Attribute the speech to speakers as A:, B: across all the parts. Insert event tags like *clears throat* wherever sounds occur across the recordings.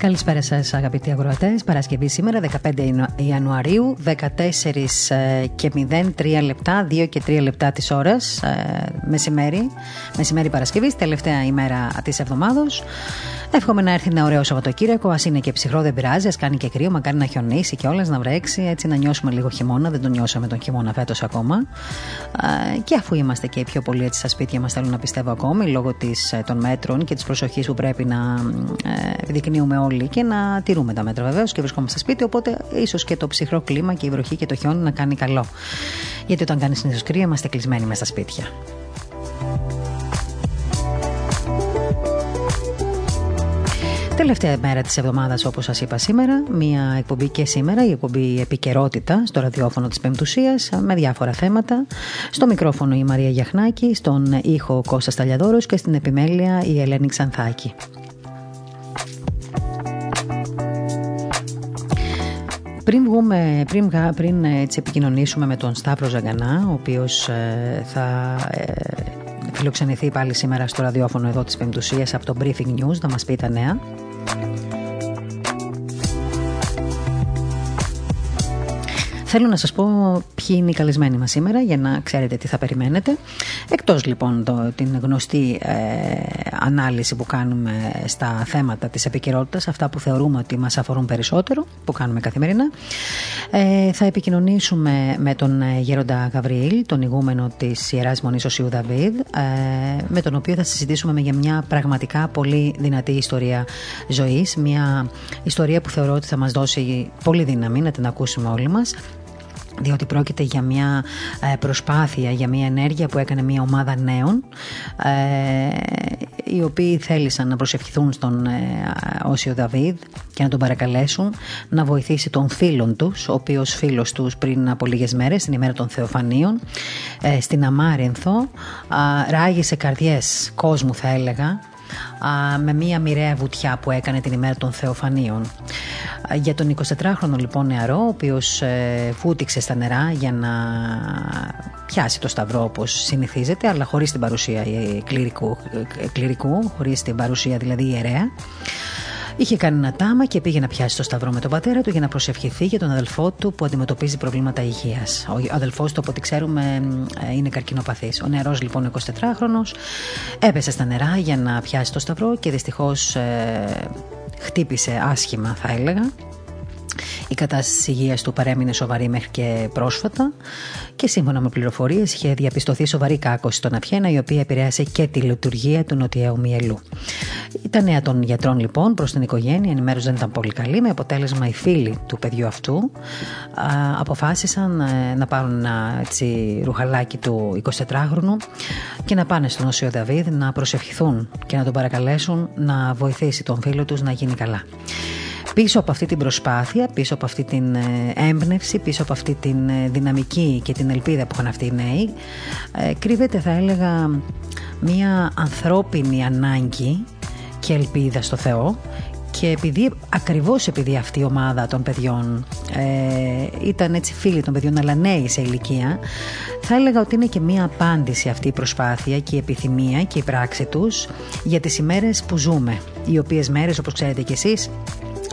A: Καλησπέρα σας, αγαπητοί αγροατές. Παρασκευή σήμερα, 15 Ιανουαρίου, 14 ε, και 03 λεπτά, 2 και 3 λεπτά της ώρας, ε, μεσημέρι. Μεσημέρι Παρασκευής, τελευταία ημέρα της εβδομάδα. Εύχομαι να έρθει ένα ωραίο Σαββατοκύριακο. Α είναι και ψυχρό, δεν πειράζει. Α κάνει και κρύο, μα κάνει να χιονίσει και όλα, να βρέξει. Έτσι να νιώσουμε λίγο χειμώνα. Δεν τον νιώσαμε τον χειμώνα φέτος ακόμα. Και αφού είμαστε και πιο πολλοί έτσι στα σπίτια μας, θέλω να πιστεύω ακόμη λόγω της, ε, των μέτρων και της προσοχής που πρέπει να ε, επιδεικνύουμε όλοι και να τηρούμε τα μέτρα βεβαίως και βρισκόμαστε στα σπίτι. Οπότε ίσως και το ψυχρό κλίμα και η βροχή και το χιόνι να κάνει καλό. Γιατί όταν κάνεις συνήθως κρύο, είμαστε κλεισμένοι μέσα στα σπίτια. Τελευταία μέρα της εβδομάδας, όπως σας είπα σήμερα, μια εκπομπή και σήμερα, η εκπομπή Επικαιρότητα στο ραδιόφωνο της Πεμπτουσίας με διάφορα θέματα. Στο μικρόφωνο η Μαρία Γιαχνάκη, στον ήχο Κώστας Ταλιαδόρος και στην επιμέλεια η Ελένη Ξανθάκη. Πριν, βγούμε, πριν, πριν έτσι επικοινωνήσουμε με τον Σταύρο Ζαγκανά, ο οποίος ε, θα ε, φιλοξενηθεί πάλι σήμερα στο ραδιόφωνο εδώ της Πεμπτουσίας από το Briefing News, να μας πει τα νέα. Θέλω να σας πω ποιοι είναι οι καλεσμένοι μας σήμερα για να ξέρετε τι θα περιμένετε. Εκτός λοιπόν το, την γνωστή ε, ανάλυση που κάνουμε στα θέματα της επικαιρότητας, αυτά που θεωρούμε ότι μας αφορούν περισσότερο, που κάνουμε καθημερινά, ε, θα επικοινωνήσουμε με τον ε, Γέροντα Γαβριήλ, τον ηγούμενο της Ιεράς Μονής Οσίου Δαβίδ, ε, με τον οποίο θα συζητήσουμε για μια πραγματικά πολύ δυνατή ιστορία ζωής, μια ιστορία που θεωρώ ότι θα μας δώσει πολύ δύναμη να την ακούσουμε όλοι μας διότι πρόκειται για μια ε, προσπάθεια, για μια ενέργεια που έκανε μια ομάδα νέων ε, οι οποίοι θέλησαν να προσευχηθούν στον ε, Όσιο Δαβίδ και να τον παρακαλέσουν να βοηθήσει τον φίλον τους, ο οποίος φίλος τους πριν από λίγες μέρες, την ημέρα των Θεοφανίων, στην Αμάρινθο, ράγισε καρδιές κόσμου θα έλεγα, με μία μοιραία βουτιά που έκανε την ημέρα των Θεοφανίων. Για τον 24χρονο λοιπόν νεαρό, ο οποίος ε, φούτηξε στα νερά για να πιάσει το σταυρό όπως συνηθίζεται, αλλά χωρίς την παρουσία ε, κληρικού, ε, κληρικού χωρίς την παρουσία δηλαδή ιερέα, Είχε κάνει ένα τάμα και πήγε να πιάσει το σταυρό με τον πατέρα του για να προσευχηθεί για τον αδελφό του που αντιμετωπίζει προβλήματα υγείας. Ο αδελφός του, από ό,τι ξέρουμε, είναι καρκινοπαθής. Ο νεαρός, λοιπόν, 24χρονο, έπεσε στα νερά για να πιάσει το σταυρό και δυστυχώς ε, χτύπησε άσχημα, θα έλεγα. Η κατάσταση υγείας του παρέμεινε σοβαρή μέχρι και πρόσφατα και σύμφωνα με πληροφορίες είχε διαπιστωθεί σοβαρή κάκωση στον Αφιένα, η οποία επηρέασε και τη λειτουργία του νοτιαίου μυελού. Τα νέα των γιατρών λοιπόν προς την οικογένεια, η ενημέρωση δεν ήταν πολύ καλή, με αποτέλεσμα οι φίλοι του παιδιού αυτού αποφάσισαν ε, να πάρουν ένα έτσι, ρουχαλάκι του 24χρονου και να πάνε στον Όσιο Δαβίδ να προσευχηθούν και να τον παρακαλέσουν να βοηθήσει τον φίλο τους να γίνει καλά. Πίσω από αυτή την προσπάθεια, πίσω από αυτή την ε, έμπνευση, πίσω από αυτή την ε, δυναμική και την ελπίδα που είχαν αυτοί οι νέοι, ε, κρύβεται θα έλεγα μία ανθρώπινη ανάγκη και ελπίδα στο Θεό. Και επειδή, ακριβώς επειδή αυτή η ομάδα των παιδιών ε, ήταν έτσι φίλοι των παιδιών αλλά νέοι σε ηλικία θα έλεγα ότι είναι και μία απάντηση αυτή η προσπάθεια και η επιθυμία και η πράξη τους για τις ημέρες που ζούμε. Οι οποίες μέρες όπως ξέρετε κι εσείς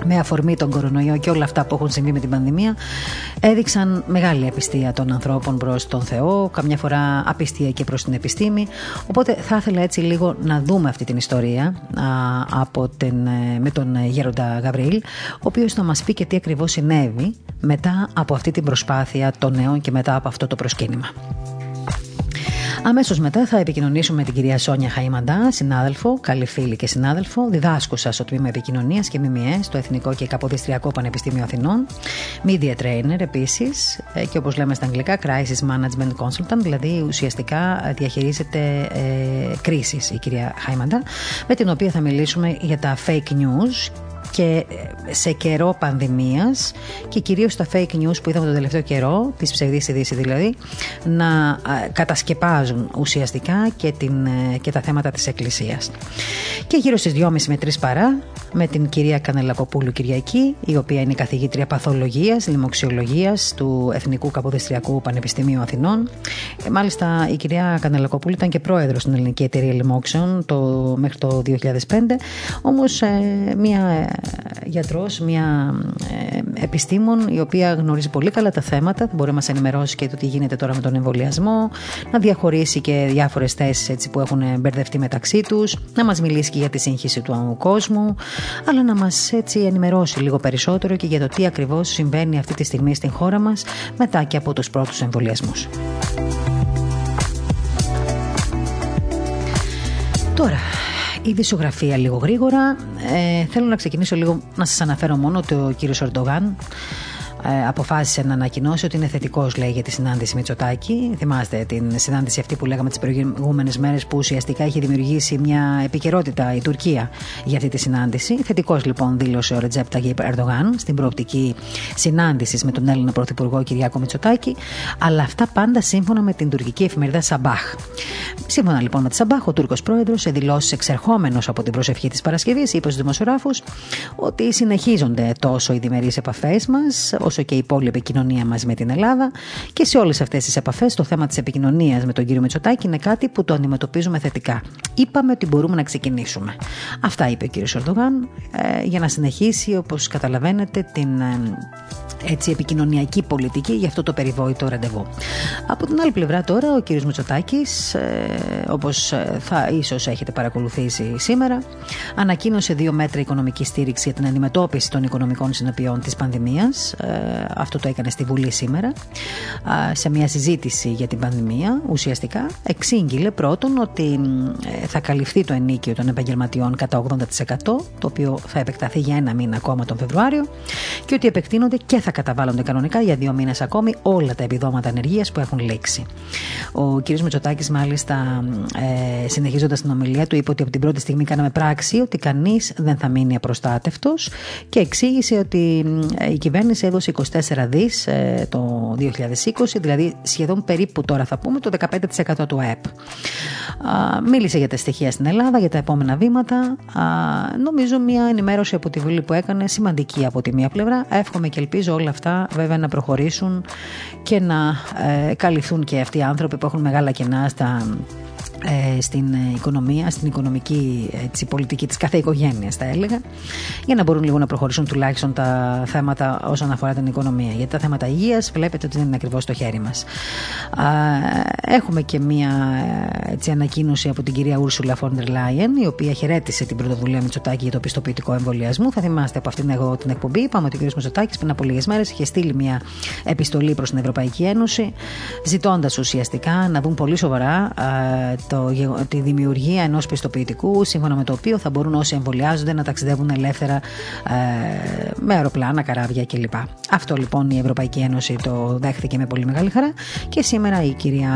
A: με αφορμή τον κορονοϊό και όλα αυτά που έχουν συμβεί με την πανδημία έδειξαν μεγάλη απιστία των ανθρώπων προς τον Θεό, καμιά φορά απιστία και προς την επιστήμη οπότε θα ήθελα έτσι λίγο να δούμε αυτή την ιστορία α, από την, ε, με τον Γέροντα Γαβρίλ ο οποίος θα μας πει και τι ακριβώς συνέβη μετά από αυτή την προσπάθεια των νέων και μετά από αυτό το προσκύνημα. Αμέσως μετά θα επικοινωνήσουμε με την κυρία Σόνια Χαϊμαντά, συνάδελφο, καλή φίλη και συνάδελφο, διδάσκουσα στο τμήμα επικοινωνίας και ΜΜΕ στο Εθνικό και Καποδιστριακό Πανεπιστήμιο Αθηνών, media trainer επίσης ε, και όπως λέμε στα αγγλικά, crisis management consultant, δηλαδή ουσιαστικά διαχειρίζεται ε, κρίσεις η κυρία Χαϊμαντά, με την οποία θα μιλήσουμε για τα fake news και ε, σε καιρό πανδημίας και κυρίως τα fake news που είδαμε τον τελευταίο καιρό, τις ψευδείς ειδήσεις δηλαδή, να κατασκεπάζουν ουσιαστικά και, την, και τα θέματα της Εκκλησίας. Και γύρω στις 2.30 με 3 παρά, με την κυρία Κανελακοπούλου Κυριακή, η οποία είναι καθηγήτρια παθολογίας, λοιμοξιολογίας του Εθνικού Καποδιστριακού Πανεπιστημίου Αθηνών. Ε, μάλιστα η κυρία Κανελακοπούλου ήταν και πρόεδρος στην Ελληνική Εταιρεία Λοιμόξεων το, μέχρι το 2005, όμως ε, μια ε, γιατρός, μια ε, επιστήμον η οποία γνωρίζει πολύ καλά τα θέματα, θα μπορεί να μας ενημερώσει και το τι γίνεται τώρα με τον εμβολιασμό, να διαχωρίσει και διάφορες θέσεις που έχουν μπερδευτεί μεταξύ τους, να μας μιλήσει και για τη σύγχυση του κόσμου, αλλά να μας έτσι ενημερώσει λίγο περισσότερο και για το τι ακριβώς συμβαίνει αυτή τη στιγμή στην χώρα μας μετά και από τους πρώτους εμβολιασμούς. Τώρα, η δισογραφία λίγο γρήγορα. Ε, θέλω να ξεκινήσω λίγο να σας αναφέρω μόνο ότι ο κύριος Ορντογάν ε, αποφάσισε να ανακοινώσει ότι είναι θετικός, λέει, για τη συνάντηση Μητσοτάκη. Θυμάστε την συνάντηση αυτή που λέγαμε τις προηγούμενες μέρες, που ουσιαστικά έχει δημιουργήσει μια επικαιρότητα η Τουρκία για αυτή τη συνάντηση. Θετικός, λοιπόν, δήλωσε ο Ρετζέπ Ταγίπ Ερντογάν στην προοπτική συνάντησης με τον Έλληνα Πρωθυπουργό Κυριάκο Μητσοτάκη. Αλλά αυτά πάντα σύμφωνα με την τουρκική εφημερίδα Σαμπάχ. Σύμφωνα λοιπόν με τη Σαμπάχ, ο Τούρκος πρόεδρος, σε δηλώσεις εξερχόμενος από την προσευχή της Παρασκευής, είπε στους δημοσιογράφους ότι συνεχίζονται τόσο οι διμερείς επαφές μας, όσο και η υπόλοιπη επικοινωνία μας με την Ελλάδα. Και σε όλες αυτές τις επαφές, το θέμα της επικοινωνίας με τον κύριο Μητσοτάκη είναι κάτι που το αντιμετωπίζουμε θετικά. Είπαμε ότι μπορούμε να ξεκινήσουμε. Αυτά είπε ο κύριος Ερντογάν ε, για να συνεχίσει, όπως καταλαβαίνετε, την ε, έτσι, επικοινωνιακή πολιτική για αυτό το περιβόητο ραντεβού. Από την άλλη πλευρά τώρα ο κύριος Μητσοτάκης, ε, όπως ε, θα ίσως έχετε παρακολουθήσει σήμερα, ανακοίνωσε δύο μέτρα οικονομικής στήριξης για την αντιμετώπιση των οικονομικών συνεπειών της πανδημίας. Ε, αυτό το έκανε στη Βουλή σήμερα, σε μια συζήτηση για την πανδημία. Ουσιαστικά εξήγηλε πρώτον ότι ε, θα καλυφθεί το ενίκιο των επαγγελματιών κατά 80%, το οποίο θα επεκταθεί για ένα μήνα ακόμα τον Φεβρουάριο και ότι επεκτείνονται και θα καταβάλλονται κανονικά για δύο μήνες ακόμη όλα τα επιδόματα ανεργίας που έχουν λήξει. Ο κ. Μητσοτάκη, μάλιστα, ε, συνεχίζοντας την ομιλία του, είπε ότι από την πρώτη στιγμή κάναμε πράξη ότι κανείς δεν θα μείνει απροστάτευτος και εξήγησε ότι ε, η κυβέρνηση έδωσε 24 δις ε, το 2020, δηλαδή σχεδόν περίπου τώρα θα πούμε το 15% του ΑΕΠ. Μίλησε για τα στοιχεία στην Ελλάδα, για τα επόμενα βήματα. Νομίζω μια ενημέρωση από τη Βουλή που έκανε σημαντική από τη μία πλευρά. Εύχομαι και ελπίζω όλα αυτά βέβαια να προχωρήσουν και να ε, καλυφθούν και αυτοί οι άνθρωποι που έχουν μεγάλα κενά στα ε, στην οικονομία, στην οικονομική έτσι, πολιτική της κάθε οικογένειας θα έλεγα για να μπορούν λίγο να προχωρήσουν τουλάχιστον τα θέματα όσον αφορά την οικονομία. Γιατί τα θέματα υγείας βλέπετε ότι δεν είναι ακριβώς στο χέρι μας. Έχουμε και μία έτσι, ανακοίνωση από την κυρία Ούρσουλα Φόντερ Λάιεν η οποία χαιρέτησε την πρωτοβουλία Μητσοτάκη για το πιστοποιητικό εμβολιασμό. Θα θυμάστε από αυτήν εγώ την εκπομπή. Είπαμε ότι ο κ. Μητσοτάκης πριν από λίγες μέρες είχε στείλει μια επιστολή προς την Ευρωπαϊκή Ένωση ζητώντας ουσιαστικά να δουν πολύ σοβαρά το, τη δημιουργία ενός πιστοποιητικού σύμφωνα με το οποίο θα μπορούν όσοι εμβολιάζονται να ταξιδεύουν ελεύθερα ε, με αεροπλάνα, καράβια κλπ. Αυτό λοιπόν η Ευρωπαϊκή Ένωση το δέχθηκε με πολύ μεγάλη χαρά και σήμερα η κυρία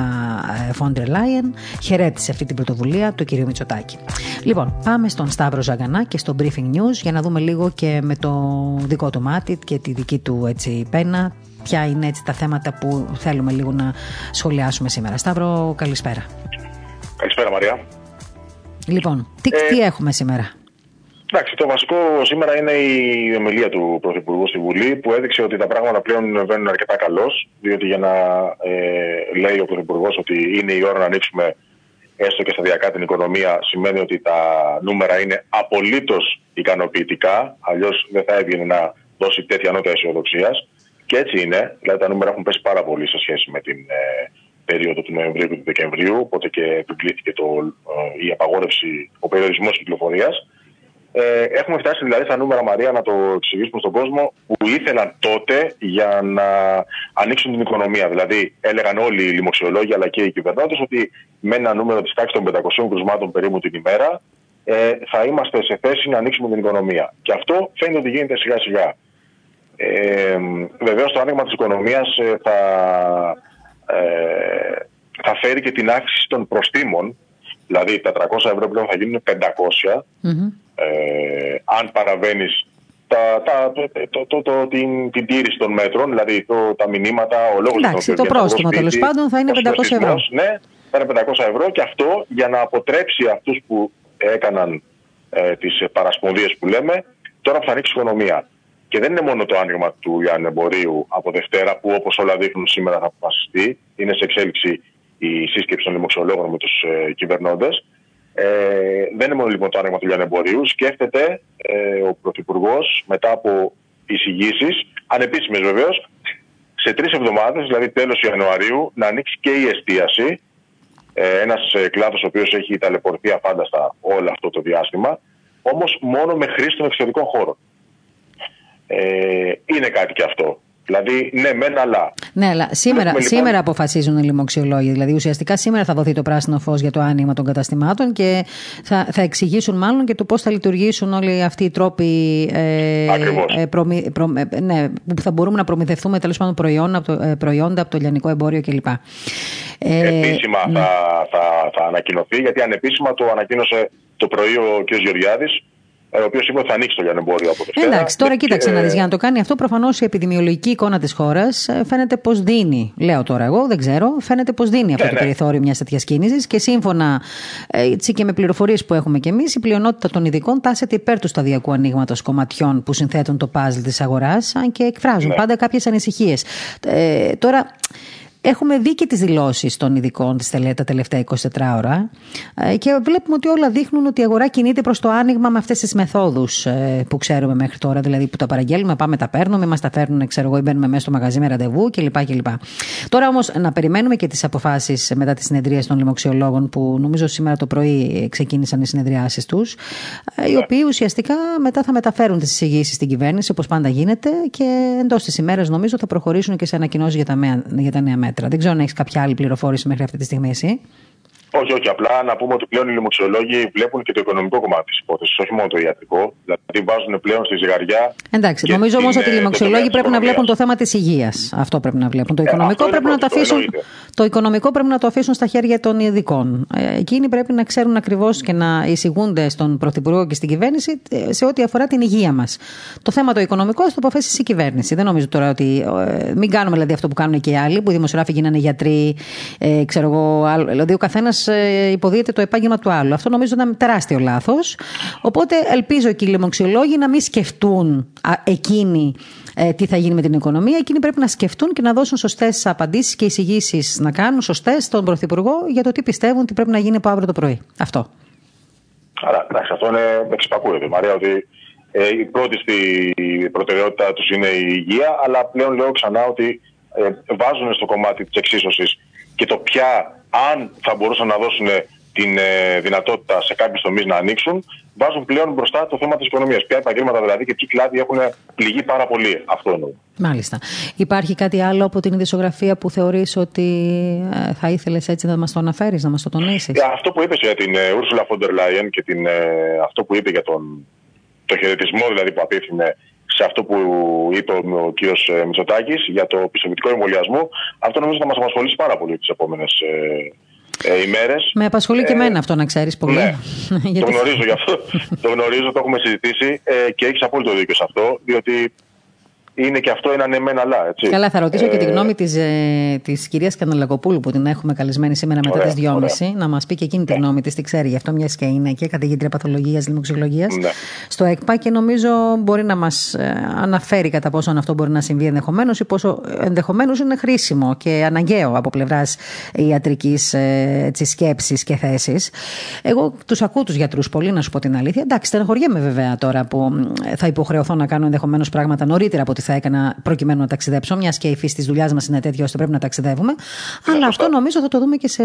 A: Φόντερ Λάιεν χαιρέτησε αυτή την πρωτοβουλία του κυρίου Μητσοτάκη. Λοιπόν, πάμε στον Σταύρο Ζαγανά και στο Briefing News για να δούμε λίγο και με το δικό του μάτι και τη δική του έτσι, πένα ποια είναι έτσι τα θέματα που θέλουμε λίγο να σχολιάσουμε σήμερα. Σταύρο, καλησπέρα.
B: Καλησπέρα Μαρία.
A: Λοιπόν, τι, ε, τι έχουμε σήμερα;
B: Εντάξει, το βασικό σήμερα είναι η ομιλία του Πρωθυπουργού στη Βουλή που έδειξε ότι τα πράγματα πλέον βαίνουν αρκετά καλώς. Διότι για να ε, λέει ο Πρωθυπουργός ότι είναι η ώρα να ανοίξουμε έστω και σταδιακά την οικονομία, σημαίνει ότι τα νούμερα είναι απολύτως ικανοποιητικά. Αλλιώς δεν θα έβγαινε να δώσει τέτοια νότα αισιοδοξίας. Και έτσι είναι. Δηλαδή τα νούμερα έχουν πέσει πάρα πολύ σε σχέση με την ε, περίοδο του Νοεμβρίου και του Δεκεμβρίου, οπότε και επιβλήθηκε το, ε, η απαγόρευση, ο περιορισμός κυκλοφορίας. Ε, έχουμε φτάσει δηλαδή στα νούμερα, Μαρία, να το εξηγήσουμε στον κόσμο, που ήθελαν τότε για να ανοίξουν την οικονομία. Δηλαδή, έλεγαν όλοι οι λοιμοξιολόγοι αλλά και οι κυβερνώντες ότι με ένα νούμερο της τάξης των 500 κρουσμάτων περίπου την ημέρα ε, θα είμαστε σε θέση να ανοίξουμε την οικονομία. Και αυτό φαίνεται ότι γίνεται σιγά-σιγά. Ε, Βεβαίως, το άνοιγμα της οικονομίας ε, θα ε, θα φέρει και την αύξηση των προστήμων. Δηλαδή τα 300 ευρώ πλέον θα γίνουν 500 mm-hmm. ε, αν παραβαίνεις τα, τα, το, το, το, την, την τήρηση των μέτρων, δηλαδή το, τα μηνύματα, ο λόγος
A: Εντάξει, το πρόστιμο τέλος πάντων θα είναι 500 ευρώ.
B: Ναι, θα είναι 500 ευρώ και αυτό για να αποτρέψει αυτούς που έκαναν ε, τις παρασπονδίες που λέμε, τώρα που θα ανοίξει η οικονομία. Και δεν είναι μόνο το άνοιγμα του λιανεμπορίου από Δευτέρα, που όπως όλα δείχνουν σήμερα θα αποφασιστεί. Είναι σε εξέλιξη η σύσκεψη των δημοξιολόγων με τους ε, κυβερνώντες. Ε, δεν είναι μόνο λοιπόν το άνοιγμα του λιανεμπορίου. Σκέφτεται ε, ο Πρωθυπουργός μετά από εισηγήσεις, ανεπίσημες βεβαίως, σε τρεις εβδομάδες, δηλαδή τέλος Ιανουαρίου, να ανοίξει και η εστίαση. Ε, Ένας ε, κλάδος ο οποίος έχει ταλαιπωρηθεί αφάνταστα όλο αυτό το διάστημα, όμως μόνο με χρήση των εξωτερικών χώρων. Ε, είναι κάτι και αυτό. Δηλαδή, ναι, μεν, αλλά.
A: Ναι, αλλά σήμερα, λοιπόν... σήμερα αποφασίζουν οι λοιμοξιολόγοι. Δηλαδή, ουσιαστικά σήμερα θα δοθεί το πράσινο φως για το άνοιγμα των καταστημάτων και θα, θα εξηγήσουν μάλλον και το πώς θα λειτουργήσουν όλοι αυτοί οι τρόποι ε, ε, προμη, προ, ε, ναι, που θα μπορούμε να προμηθευτούμε τέλος πάντων προϊόντα από, το, ε, προϊόντα από το λιανικό εμπόριο κλπ.
B: Ε, επίσημα ναι. θα, θα, θα ανακοινωθεί, γιατί ανεπίσημα το ανακοίνωσε το πρωί ο κ. Γεωργιάδης ε, ο οποίος είπε ότι θα ανοίξει το λιανεμπόριο από Δευτέρα.
A: Εντάξει, τώρα κοίταξε να δεις. Για να το κάνει αυτό, προφανώς η επιδημιολογική εικόνα της χώρας ε, φαίνεται πως δίνει. Λέω τώρα εγώ, δεν ξέρω. Φαίνεται πως δίνει αυτό ναι, το ναι. περιθώριο μιας τέτοιας κίνησης και σύμφωνα έτσι και με πληροφορίες που έχουμε κι εμείς, η πλειονότητα των ειδικών τάσεται υπέρ του σταδιακού ανοίγματος κομματιών που συνθέτουν το παζλ της αγοράς, αν και εκφράζουν ναι. πάντα κάποιες ανησυχίες. Ε, τώρα. Έχουμε δει και τις δηλώσεις των ειδικών τα τελευταία 24 ώρα ε, και βλέπουμε ότι όλα δείχνουν ότι η αγορά κινείται προς το άνοιγμα με αυτές τις μεθόδους ε, που ξέρουμε μέχρι τώρα. Δηλαδή που τα παραγγέλνουμε, πάμε, τα παίρνουμε, μας τα φέρνουν, ξέρω εγώ, ή μπαίνουμε μέσα στο μαγαζί με ραντεβού κλπ. κλπ. Τώρα όμως να περιμένουμε και τις αποφάσεις μετά τι συνεδρίε των λοιμοξιολόγων που νομίζω σήμερα το πρωί ξεκίνησαν οι συνεδριάσεις τους, ε, οι οποίοι ουσιαστικά μετά θα μεταφέρουν τις εισηγήσεις στην κυβέρνηση όπως πάντα γίνεται και εντός της ημέρας νομίζω θα προχωρήσουν και σε ανακοινώσεις για, για τα νέα μέτρα μέτρα. Δεν ξέρω αν έχεις κάποια άλλη πληροφόρηση μέχρι αυτή τη στιγμή, εσύ.
B: Όχι, όχι. Απλά να πούμε ότι πλέον οι λοιμοξιολόγοι βλέπουν και το οικονομικό κομμάτι της υπόθεσης, όχι μόνο το ιατρικό. Δηλαδή βάζουν πλέον στη ζυγαριά.
A: Εντάξει. Νομίζω όμως ότι οι λοιμοξιολόγοι πρέπει να βλέπουν το θέμα της υγείας. Αυτό πρέπει να βλέπουν. Το ε, οικονομικό πρέπει να το αφήσουν. Το οικονομικό πρέπει να το αφήσουν στα χέρια των ειδικών. Ε, εκείνοι πρέπει να ξέρουν ακριβώς και να εισηγούνται στον Πρωθυπουργό και στην κυβέρνηση ε, σε ό,τι αφορά την υγεία μας. Το θέμα το οικονομικό θα το αποφασίσει η κυβέρνηση. Δεν νομίζω τώρα ότι. Μην κάνουμε δηλαδή αυτό που κάνουν και οι άλλοι, που οι δημοσιογράφοι γίνανε γιατροί, ξέρω εγώ. Δηλαδή ο καθένας ε, υποδίεται το επάγγελμα του άλλου. Αυτό νομίζω ήταν τεράστιο λάθος. Οπότε ελπίζω και οι λοιμοξιολόγοι να μην σκεφτούν εκείνοι ε, τι θα γίνει με την οικονομία. Εκείνοι πρέπει να σκεφτούν και να δώσουν σωστές απαντήσεις και εισηγήσεις να κάνουν σωστές στον Πρωθυπουργό για το τι πιστεύουν ότι πρέπει να γίνει από αύριο το πρωί. Αυτό.
B: Άρα, εντάξει, αυτό είναι εξυπακούεται, Μαρία, ότι ε, η πρώτη στη προτεραιότητά τους είναι η υγεία, αλλά πλέον λέω ξανά ότι ε, βάζουν στο κομμάτι της εξίσωσης και το ποια αν θα μπορούσαν να δώσουν την ε, δυνατότητα σε κάποιους τομείς να ανοίξουν, βάζουν πλέον μπροστά το θέμα της οικονομίας. Ποια επαγγέλματα δηλαδή και ποιοι κλάδοι έχουν πληγεί πάρα πολύ. Αυτό εννοώ.
A: Μάλιστα. Υπάρχει κάτι άλλο από την ειδησιογραφία που θεωρείς ότι ε, θα ήθελες έτσι να μας το αναφέρεις, να μας το τονίσεις;
B: Ε, αυτό που είπες για την Ursula von der Leyen και την, αυτό που είπε για τον το χαιρετισμό δηλαδή που απίθυνε σε αυτό που είπε ο κ. Μητσοτάκης για το πιστοποιητικό εμβολιασμό, αυτό νομίζω θα μας απασχολήσει πάρα πολύ τις επόμενες ε, ε, ημέρες.
A: Με απασχολεί και ε, εμένα αυτό να ξέρεις πολύ. Ναι, *laughs*
B: το γνωρίζω γι' αυτό. το γνωρίζω, το έχουμε συζητήσει ε, και έχεις απόλυτο δίκιο σε αυτό, διότι είναι και αυτό ένα ναι μεν αλλά. Έτσι.
A: Καλά, θα ρωτήσω ε, και τη γνώμη της της κυρίας Καναλακοπούλου που την έχουμε καλεσμένη σήμερα μετά τις 2.30 να μας πει και εκείνη τη ναι. γνώμη της, τι ξέρει γι' αυτό, μιας και είναι και καθηγήτρια παθολογίας, λιμοξιολογία ναι. στο ΕΚΠΑ και νομίζω μπορεί να μας ε, αναφέρει κατά πόσο αυτό μπορεί να συμβεί ενδεχομένως ή πόσο ενδεχομένως είναι χρήσιμο και αναγκαίο από πλευράς ιατρικής ε, σκέψης και θέσης. Εγώ τους ακούω τους γιατρούς πολύ, να σου πω την αλήθεια. Εντάξει, στεναχωριέμαι βέβαια τώρα που θα υποχρεωθώ να κάνω ενδεχομένως πράγματα νωρίτερα από ό,τι θα έκανα προκειμένου να ταξιδέψω, μιας και η φύση της δουλειάς μας είναι τέτοια ώστε πρέπει να ταξιδεύουμε. Αλλά αυτό νομίζω θα το δούμε και σε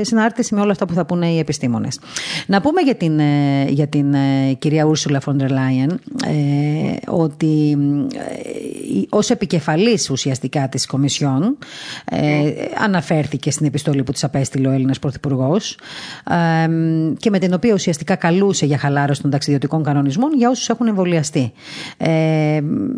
A: συνάρτηση με όλα αυτά που θα πούνε οι επιστήμονες. Να πούμε για την, ε, για την ε, κυρία Ούρσουλα Φόντερ Λάιεν ότι ε, ως επικεφαλής ουσιαστικά της Κομισιόν αναφέρθηκε στην επιστολή που της απέστειλε ο Έλληνας Πρωθυπουργός και με την οποία ουσιαστικά καλούσε για χαλάρωση των ταξιδιωτικών κανονισμών για όσους έχουν εμβολιαστεί.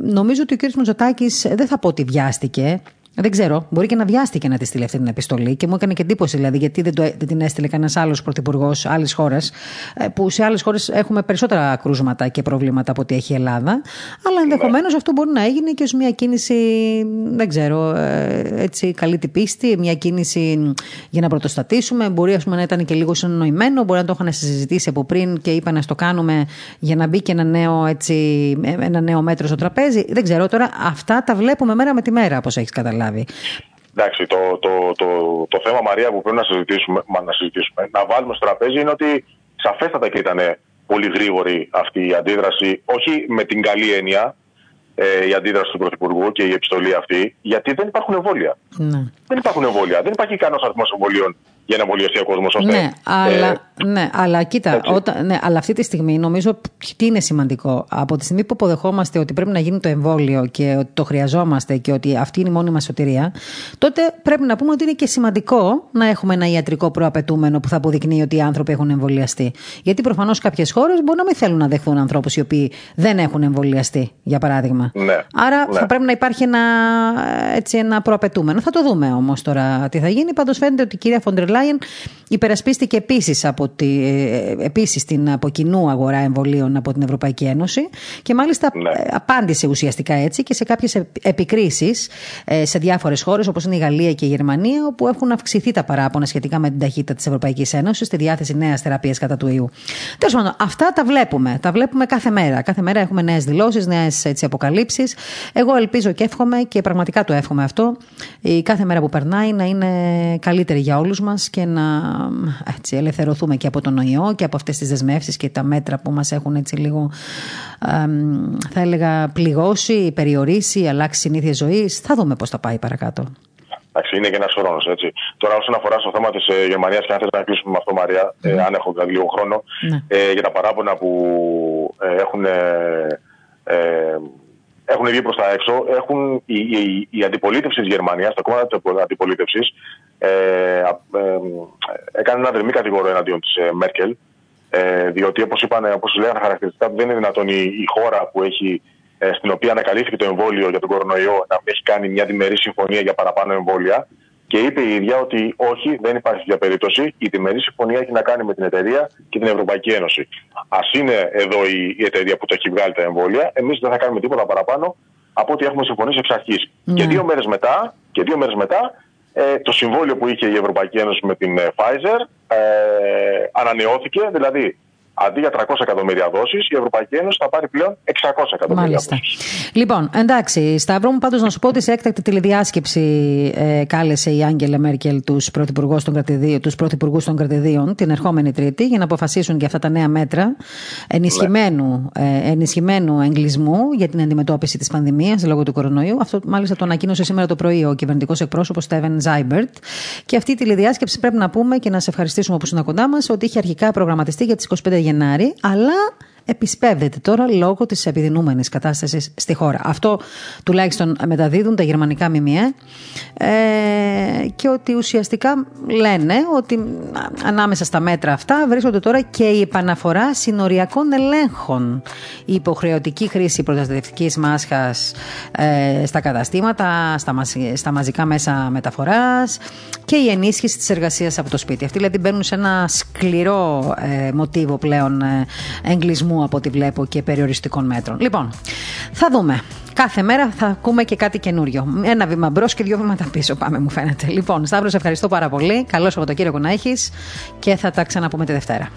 A: νομίζω ότι ο κ. Μητσοτάκης δεν θα πω ότι βιάστηκε. Δεν ξέρω, μπορεί και να βιάστηκε να τη στείλει αυτή την επιστολή και μου έκανε και εντύπωση δηλαδή γιατί δεν, το, δεν την έστειλε κανένας άλλος πρωθυπουργός άλλης χώρας, ε, που σε άλλες χώρες έχουμε περισσότερα κρούσματα και προβλήματα από ό,τι έχει η Ελλάδα. Αλλά ενδεχομένως ναι. αυτό μπορεί να έγινε και ως μια κίνηση, δεν ξέρω, ε, έτσι καλή την πίστη, μια κίνηση για να πρωτοστατήσουμε. Μπορεί ας πούμε, να ήταν και λίγο συνοημένο, μπορεί να το είχαν συζητήσει από πριν και είπαν να το κάνουμε για να μπει και ένα νέο, έτσι, ένα νέο μέτρο στο τραπέζι. Δεν ξέρω τώρα, αυτά τα βλέπουμε μέρα με τη μέρα, όπως έχεις καταλάβει.
B: Εντάξει, το, το, το, το, θέμα Μαρία που πρέπει να συζητήσουμε, να συζητήσουμε, να βάλουμε στο τραπέζι είναι ότι σαφέστατα και ήταν πολύ γρήγορη αυτή η αντίδραση, όχι με την καλή έννοια, ε, η αντίδραση του Πρωθυπουργού και η επιστολή αυτή, γιατί δεν υπάρχουν εμβόλια. Ναι. Δεν υπάρχουν εμβόλια. Δεν υπάρχει κανένας αριθμός εμβολίων για να εμβολιαστεί ο κόσμο.
A: Ναι, αλλά, ε, ναι, αλλά κοίτα, όταν, ναι, αλλά αυτή τη στιγμή νομίζω τι είναι σημαντικό. Από τη στιγμή που αποδεχόμαστε ότι πρέπει να γίνει το εμβόλιο και ότι το χρειαζόμαστε και ότι αυτή είναι η μόνη μας σωτηρία, τότε πρέπει να πούμε ότι είναι και σημαντικό να έχουμε ένα ιατρικό προαπαιτούμενο που θα αποδεικνύει ότι οι άνθρωποι έχουν εμβολιαστεί. Γιατί προφανώς κάποιες χώρες μπορεί να μην θέλουν να δεχθούν ανθρώπους οι οποίοι δεν έχουν εμβολιαστεί, για παράδειγμα.
B: Ναι,
A: Άρα
B: ναι.
A: θα πρέπει να υπάρχει ένα, έτσι, ένα προαπαιτούμενο. Θα το δούμε όμως τώρα τι θα γίνει. Πάντως φαίνεται ότι η κυρία Φοντερ Λάιεν υπερασπίστηκε επίσης από τη, ε, επίσης την από κοινού αγορά εμβολίων από την Ευρωπαϊκή Ένωση και μάλιστα
B: Ναι.
A: ε, απάντησε ουσιαστικά έτσι και σε κάποιες επικρίσεις ε, σε διάφορες χώρες όπως είναι η Γαλλία και η Γερμανία, όπου έχουν αυξηθεί τα παράπονα σχετικά με την ταχύτητα της Ευρωπαϊκής Ένωσης στη διάθεση νέας θεραπείας κατά του ιού. Τέλος πάντων, αυτά τα βλέπουμε. Τα βλέπουμε κάθε μέρα. Κάθε μέρα έχουμε νέες δηλώσεις, νέες αποκαλύψεις. Εγώ ελπίζω και εύχομαι και πραγματικά το εύχομαι αυτό η κάθε μέρα που περνάει να είναι καλύτερη για όλους μας και να έτσι, ελευθερωθούμε και από τον ιό και από αυτές τις δεσμεύσεις και τα μέτρα που μας έχουν έτσι λίγο εμ, θα έλεγα πληγώσει, περιορίσει, αλλάξει συνήθεια ζωής. Θα δούμε πώς θα πάει παρακάτω.
B: Εντάξει, είναι και ένας χρόνος. Τώρα, όσον αφορά στο θέμα της ε, Γερμανίας, και αν θες να κλείσουμε με αυτό, Μαρία, ε, αν έχω δηλαδή λίγο χρόνο,
A: Ναι.
B: ε, για τα παράπονα που ε, έχουν, ε, ε, έχουν βγει προς τα έξω, έχουν, η, η, η αντιπολίτευση της Γερμανίας, τα κόμματα της αντιπολίτευσης, ε, α- ε, έκανε ένα δερμή κατηγορό εναντίον της ε, Μέρκελ. Ε, διότι, όπως είπαν, όπως λέγανε τα χαρακτηριστικά του, δεν είναι δυνατόν η, η χώρα που έχει, ε, στην οποία ανακαλύφθηκε το εμβόλιο για τον κορονοϊό να μην έχει κάνει μια διμερή συμφωνία για παραπάνω εμβόλια. Και είπε η ίδια ότι όχι, δεν υπάρχει τέτοια περίπτωση. Η διμερή συμφωνία έχει να κάνει με την εταιρεία και την Ευρωπαϊκή Ένωση. Α είναι εδώ η, η εταιρεία που το έχει βγάλει τα εμβόλια, εμείς δεν θα κάνουμε τίποτα παραπάνω από ό,τι έχουμε συμφωνήσει εξ αρχής.
A: Ναι.
B: Και δύο μέρες μετά, και δύο μέρες μετά ε, το συμβόλαιο που είχε η Ευρωπαϊκή Ένωση με την ε, Pfizer ε, ανανεώθηκε, δηλαδή αντί για 300 εκατομμύρια δόσεις, η Ευρωπαϊκή Ένωση θα πάρει πλέον 600 εκατομμύρια
A: Μάλιστα.
B: δόσεις.
A: Λοιπόν, εντάξει, Σταύρο μου, πάντως να σου πω ότι σε έκτακτη τηλεδιάσκεψη ε, κάλεσε η Άγγελα Μέρκελ τους πρωθυπουργούς των, κρατηδίων, τους πρωθυπουργούς των κρατηδίων την ερχόμενη Τρίτη για να αποφασίσουν για αυτά τα νέα μέτρα ενισχυμένου, ε, ενισχυμένου εγκλισμού για την αντιμετώπιση της πανδημίας λόγω του κορονοϊού. Αυτό μάλιστα το ανακοίνωσε σήμερα το πρωί ο κυβερνητικός εκπρόσωπος Στέβεν Ζάιμπερτ. Και αυτή η τηλεδιάσκεψη πρέπει να πούμε και να σε ευχαριστήσουμε που ήσουν κοντά μας ότι είχε αρχικά προγραμματιστεί για τις 25 Γενάρη, αλλά επισπεύδεται τώρα λόγω της επιδεινούμενης κατάστασης στη χώρα. Αυτό τουλάχιστον μεταδίδουν τα γερμανικά ΜΜΕ ε, και ότι ουσιαστικά λένε ότι ανάμεσα στα μέτρα αυτά βρίσκονται τώρα και η επαναφορά συνοριακών ελέγχων. Η υποχρεωτική χρήση προστατευτικής μάσχας ε, στα καταστήματα, στα, μαζι- στα μαζικά μέσα μεταφοράς και η ενίσχυση της εργασίας από το σπίτι. Αυτοί δηλαδή μπαίνουν σε ένα σκληρό ε, μοτίβο πλέον ε, εγκλισμού από ό,τι βλέπω και περιοριστικών μέτρων. Λοιπόν, θα δούμε. Κάθε μέρα θα ακούμε και κάτι καινούριο. Ένα βήμα μπρος και δύο βήματα πίσω πάμε, μου φαίνεται. Λοιπόν, Σταύρο, σε ευχαριστώ πάρα πολύ. Καλό Σαββατοκύριακο να έχεις και θα τα ξαναπούμε τη Δευτέρα.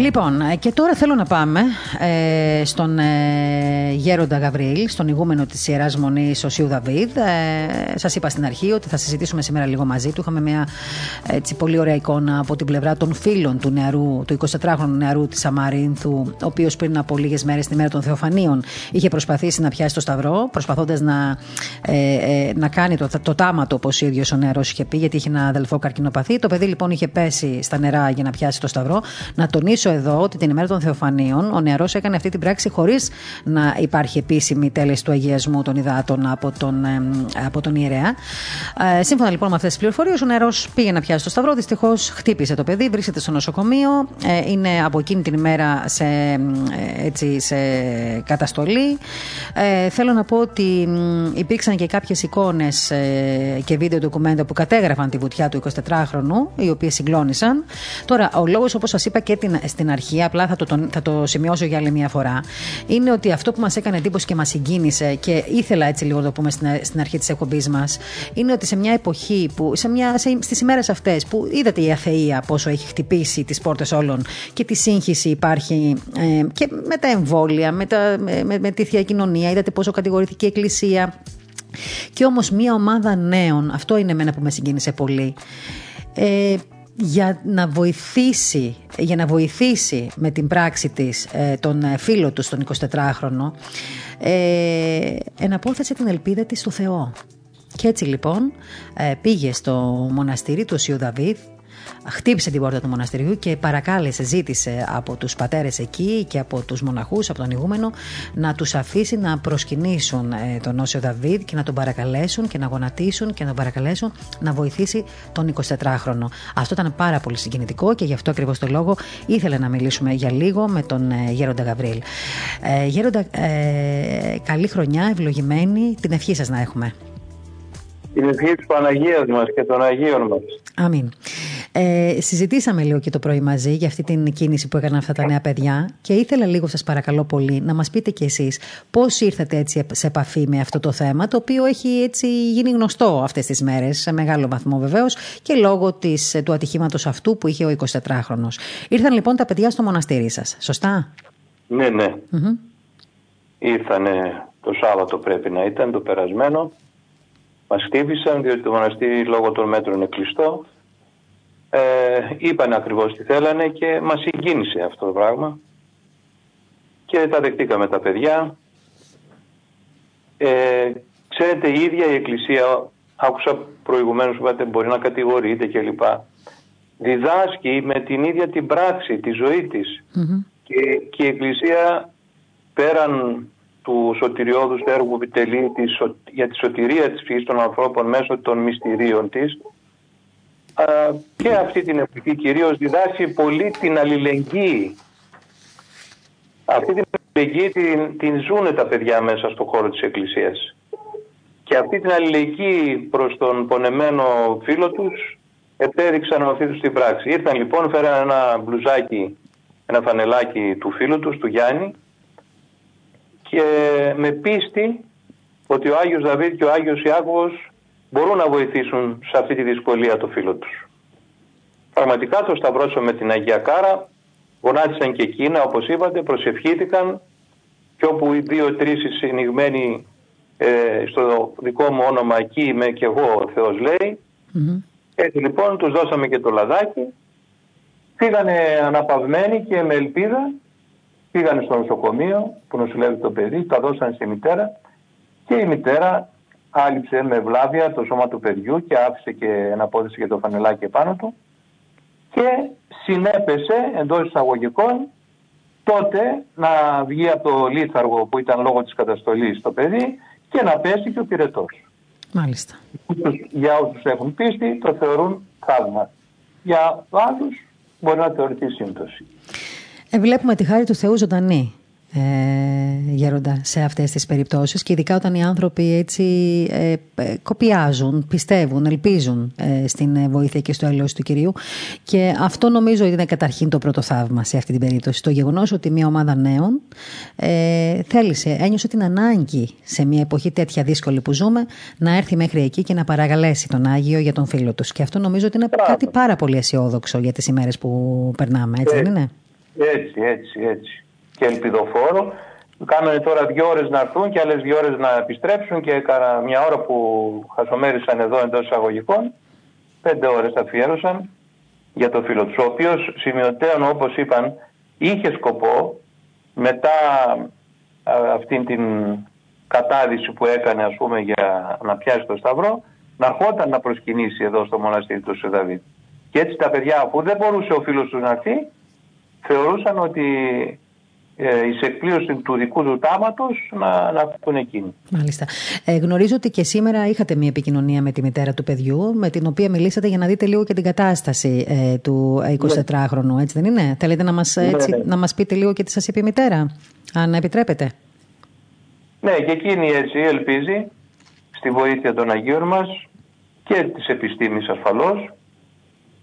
A: Λοιπόν, ε, και τώρα θέλω να πάμε ε, στον ε, Γέροντα Γαβριήλ, στον ηγούμενο της Ιεράς Μονής Οσίου Δαβίδ. Ε, σας είπα στην αρχή ότι θα συζητήσουμε σήμερα λίγο μαζί του. Είχαμε μια έτσι, πολύ ωραία εικόνα από την πλευρά των φίλων του νεαρού, του 24χρονου νεαρού της Αμαρίνθου, ο οποίος πριν από λίγες μέρες, τη μέρα των Θεοφανίων, είχε προσπαθήσει να πιάσει το σταυρό, προσπαθώντας να, ε, ε, να κάνει το, το τάματο, όπως ο ίδιος ο νεαρός είχε πει, γιατί είχε ένα αδελφό καρκινοπαθή. Το παιδί λοιπόν είχε πέσει στα νερά για να πιάσει το σταυρό. Να τονίσω θυμίσω εδώ ότι την ημέρα των Θεοφανίων ο νεαρός έκανε αυτή την πράξη χωρίς να υπάρχει επίσημη τέλεση του αγιασμού των υδάτων από τον, από τον ιερέα. Ε, σύμφωνα λοιπόν με αυτές τις πληροφορίες, ο νεαρός πήγε να πιάσει το σταυρό. Δυστυχώς χτύπησε το παιδί, βρίσκεται στο νοσοκομείο. Ε, είναι από εκείνη την ημέρα σε, έτσι, σε καταστολή. Ε, θέλω να πω ότι υπήρξαν και κάποιες εικόνες ε, και βίντεο ντοκουμέντα που κατέγραφαν τη βουτιά του 24χρονου, οι οποίες συγκλώνησαν. Τώρα, ο λόγος, όπως σας είπα και την, στην αρχή, απλά θα το, θα το σημειώσω για άλλη μια φορά, είναι ότι αυτό που μας έκανε εντύπωση και μας συγκίνησε και ήθελα έτσι λίγο να το πούμε στην, στην αρχή της εκπομπής μας, είναι ότι σε μια εποχή που, σε μια, σε, στις ημέρες αυτές που είδατε η αθεία πόσο έχει χτυπήσει τις πόρτες όλων και τη σύγχυση υπάρχει ε, και με τα εμβόλια, με, τα, με, με τη θεία κοινωνία, είδατε πόσο κατηγορήθηκε η Εκκλησία. Και όμως μια ομάδα νέων, αυτό είναι εμένα που με συγκίνησε πολύ, ε, για να βοηθήσει, για να βοηθήσει με την πράξη της ε, τον ε, φίλο του, τον 24χρονο, ε, εναπόθεσε την ελπίδα της στο Θεό. Και έτσι λοιπόν ε, πήγε στο μοναστήρι του Οσίου Δαβίδ χτύπησε την πόρτα του μοναστηριού και παρακάλεσε, ζήτησε από τους πατέρες εκεί και από τους μοναχούς, από τον ηγούμενο να τους αφήσει να προσκυνήσουν ε, τον Όσιο Δαβίδ και να τον παρακαλέσουν και να γονατίσουν και να τον παρακαλέσουν να βοηθήσει τον 24χρονο. Αυτό ήταν πάρα πολύ συγκινητικό και γι' αυτό ακριβώς το λόγο ήθελα να μιλήσουμε για λίγο με τον ε, Γέροντα Γαβρίλ. Ε, γέροντα, ε, καλή χρονιά, ευλογημένη, την ευχή σας να έχουμε.
C: Την ευχή της Παναγίας μας και των Αγίων μας.
A: Αμήν. Ε, συζητήσαμε λίγο και το πρωί μαζί για αυτή την κίνηση που έκαναν αυτά τα νέα παιδιά και ήθελα λίγο σας παρακαλώ πολύ να μας πείτε κι εσείς πώς ήρθατε έτσι σε επαφή με αυτό το θέμα το οποίο έχει έτσι γίνει γνωστό αυτές τις μέρες σε μεγάλο βαθμό βεβαίως και λόγω της, του ατυχήματος αυτού που είχε ο 24χρονος. Ήρθαν λοιπόν τα παιδιά στο μοναστήρι σας, σωστά;
C: Ναι, ναι. mm Ήρθανε το Σάββατο πρέπει να ήταν το περασμένο. Μας χτύπησαν διότι το μοναστήρι λόγω των μέτρων είναι κλειστό ε, είπαν ακριβώς τι θέλανε και μας συγκίνησε αυτό το πράγμα και τα δεχτήκαμε τα παιδιά. Ε, ξέρετε η ίδια η Εκκλησία, άκουσα προηγουμένως που είπατε μπορεί να κατηγορείται κλπ. Διδάσκει με την ίδια την πράξη, τη ζωή της. Και, και η Εκκλησία πέραν του σωτηριώδους έργου που επιτελεί για τη σωτηρία της φύσης των ανθρώπων μέσω των μυστηρίων της και αυτή την εποχή κυρίως διδάσκει πολύ την αλληλεγγύη. Αυτή την αλληλεγγύη την, την ζουν τα παιδιά μέσα στο χώρο της Εκκλησίας. Και αυτή την αλληλεγγύη προς τον πονεμένο φίλο τους επέδειξαν αυτή τους την πράξη. Ήρθαν λοιπόν, φέραν ένα μπλουζάκι, ένα φανελάκι του φίλου τους, του Γιάννη και με πίστη ότι ο Άγιος Δαβίδ και ο Άγιος Ιάκωβος μπορούν να βοηθήσουν σε αυτή τη δυσκολία το φίλο τους. Πραγματικά το σταυρώσω με την Αγία Κάρα, γονάτισαν και εκείνα όπως είπατε, προσευχήθηκαν και όπου οι δύο-τρεις συνηγμένοι ε, στο δικό μου όνομα εκεί είμαι και εγώ ο Θεός λέει. Έτσι λοιπόν τους δώσαμε και το λαδάκι, φύγανε αναπαυμένοι και με ελπίδα, πήγανε στο νοσοκομείο που νοσηλεύει το παιδί, τα δώσανε στη μητέρα και η μητέρα άλυψε με βλάβια το σώμα του παιδιού και άφησε και ένα πόδι για το φανελάκι επάνω του και συνέπεσε εντός εισαγωγικών τότε να βγει από το λίθαργο που ήταν λόγω της καταστολής το παιδί και να πέσει και ο πυρετός.
A: Μάλιστα.
C: Για όσους έχουν πίστη το θεωρούν θαύμα. Για άλλους μπορεί να θεωρηθεί σύμπτωση.
A: Ε, βλέπουμε τη χάρη του Θεού ζωντανή ε, γέροντα σε αυτές τις περιπτώσεις και ειδικά όταν οι άνθρωποι έτσι ε, ε κοπιάζουν, πιστεύουν, ελπίζουν ε, στην βοήθεια και στο έλεος του Κυρίου. Και αυτό νομίζω ότι είναι καταρχήν το πρώτο θαύμα σε αυτή την περίπτωση. Το γεγονός ότι μια ομάδα νέων ε, θέλησε, ένιωσε την ανάγκη σε μια εποχή τέτοια δύσκολη που ζούμε να έρθει μέχρι εκεί και να παρακαλέσει τον Άγιο για τον φίλο τους. Και αυτό νομίζω ότι είναι κάτι πάρα πολύ αισιόδοξο για τις ημέρες που περνάμε, έτσι δεν είναι;
C: Έτσι, έτσι, έτσι και ελπιδοφόρο. Κάνανε τώρα δύο ώρες να έρθουν και άλλες δύο ώρες να επιστρέψουν και έκανα μια ώρα που χασομέρισαν εδώ εντός εισαγωγικών. Πέντε ώρες αφιέρωσαν για το φίλο τους, ο οποίος σημειωτέων όπως είπαν είχε σκοπό μετά αυτήν την κατάδυση που έκανε ας πούμε για να πιάσει το Σταυρό να ερχόταν να προσκυνήσει εδώ στο μοναστήρι του Σουδαβίτ. Και έτσι τα παιδιά αφού δεν μπορούσε ο φίλος τους να έρθει θεωρούσαν ότι ε, η εκπλήρωση του δικού του τάματος να, να έχουν εκείνοι.
A: Μάλιστα. Ε, γνωρίζω ότι και σήμερα είχατε μια επικοινωνία με τη μητέρα του παιδιού, με την οποία μιλήσατε για να δείτε λίγο και την κατάσταση ε, του 24χρονου, ναι. έτσι δεν είναι; Θέλετε να μας, ναι, έτσι, ναι. να μας πείτε λίγο και τι σας είπε η μητέρα, αν επιτρέπετε;
C: Ναι, και εκείνη έτσι ελπίζει στη βοήθεια των Αγίων μας και της επιστήμης ασφαλώς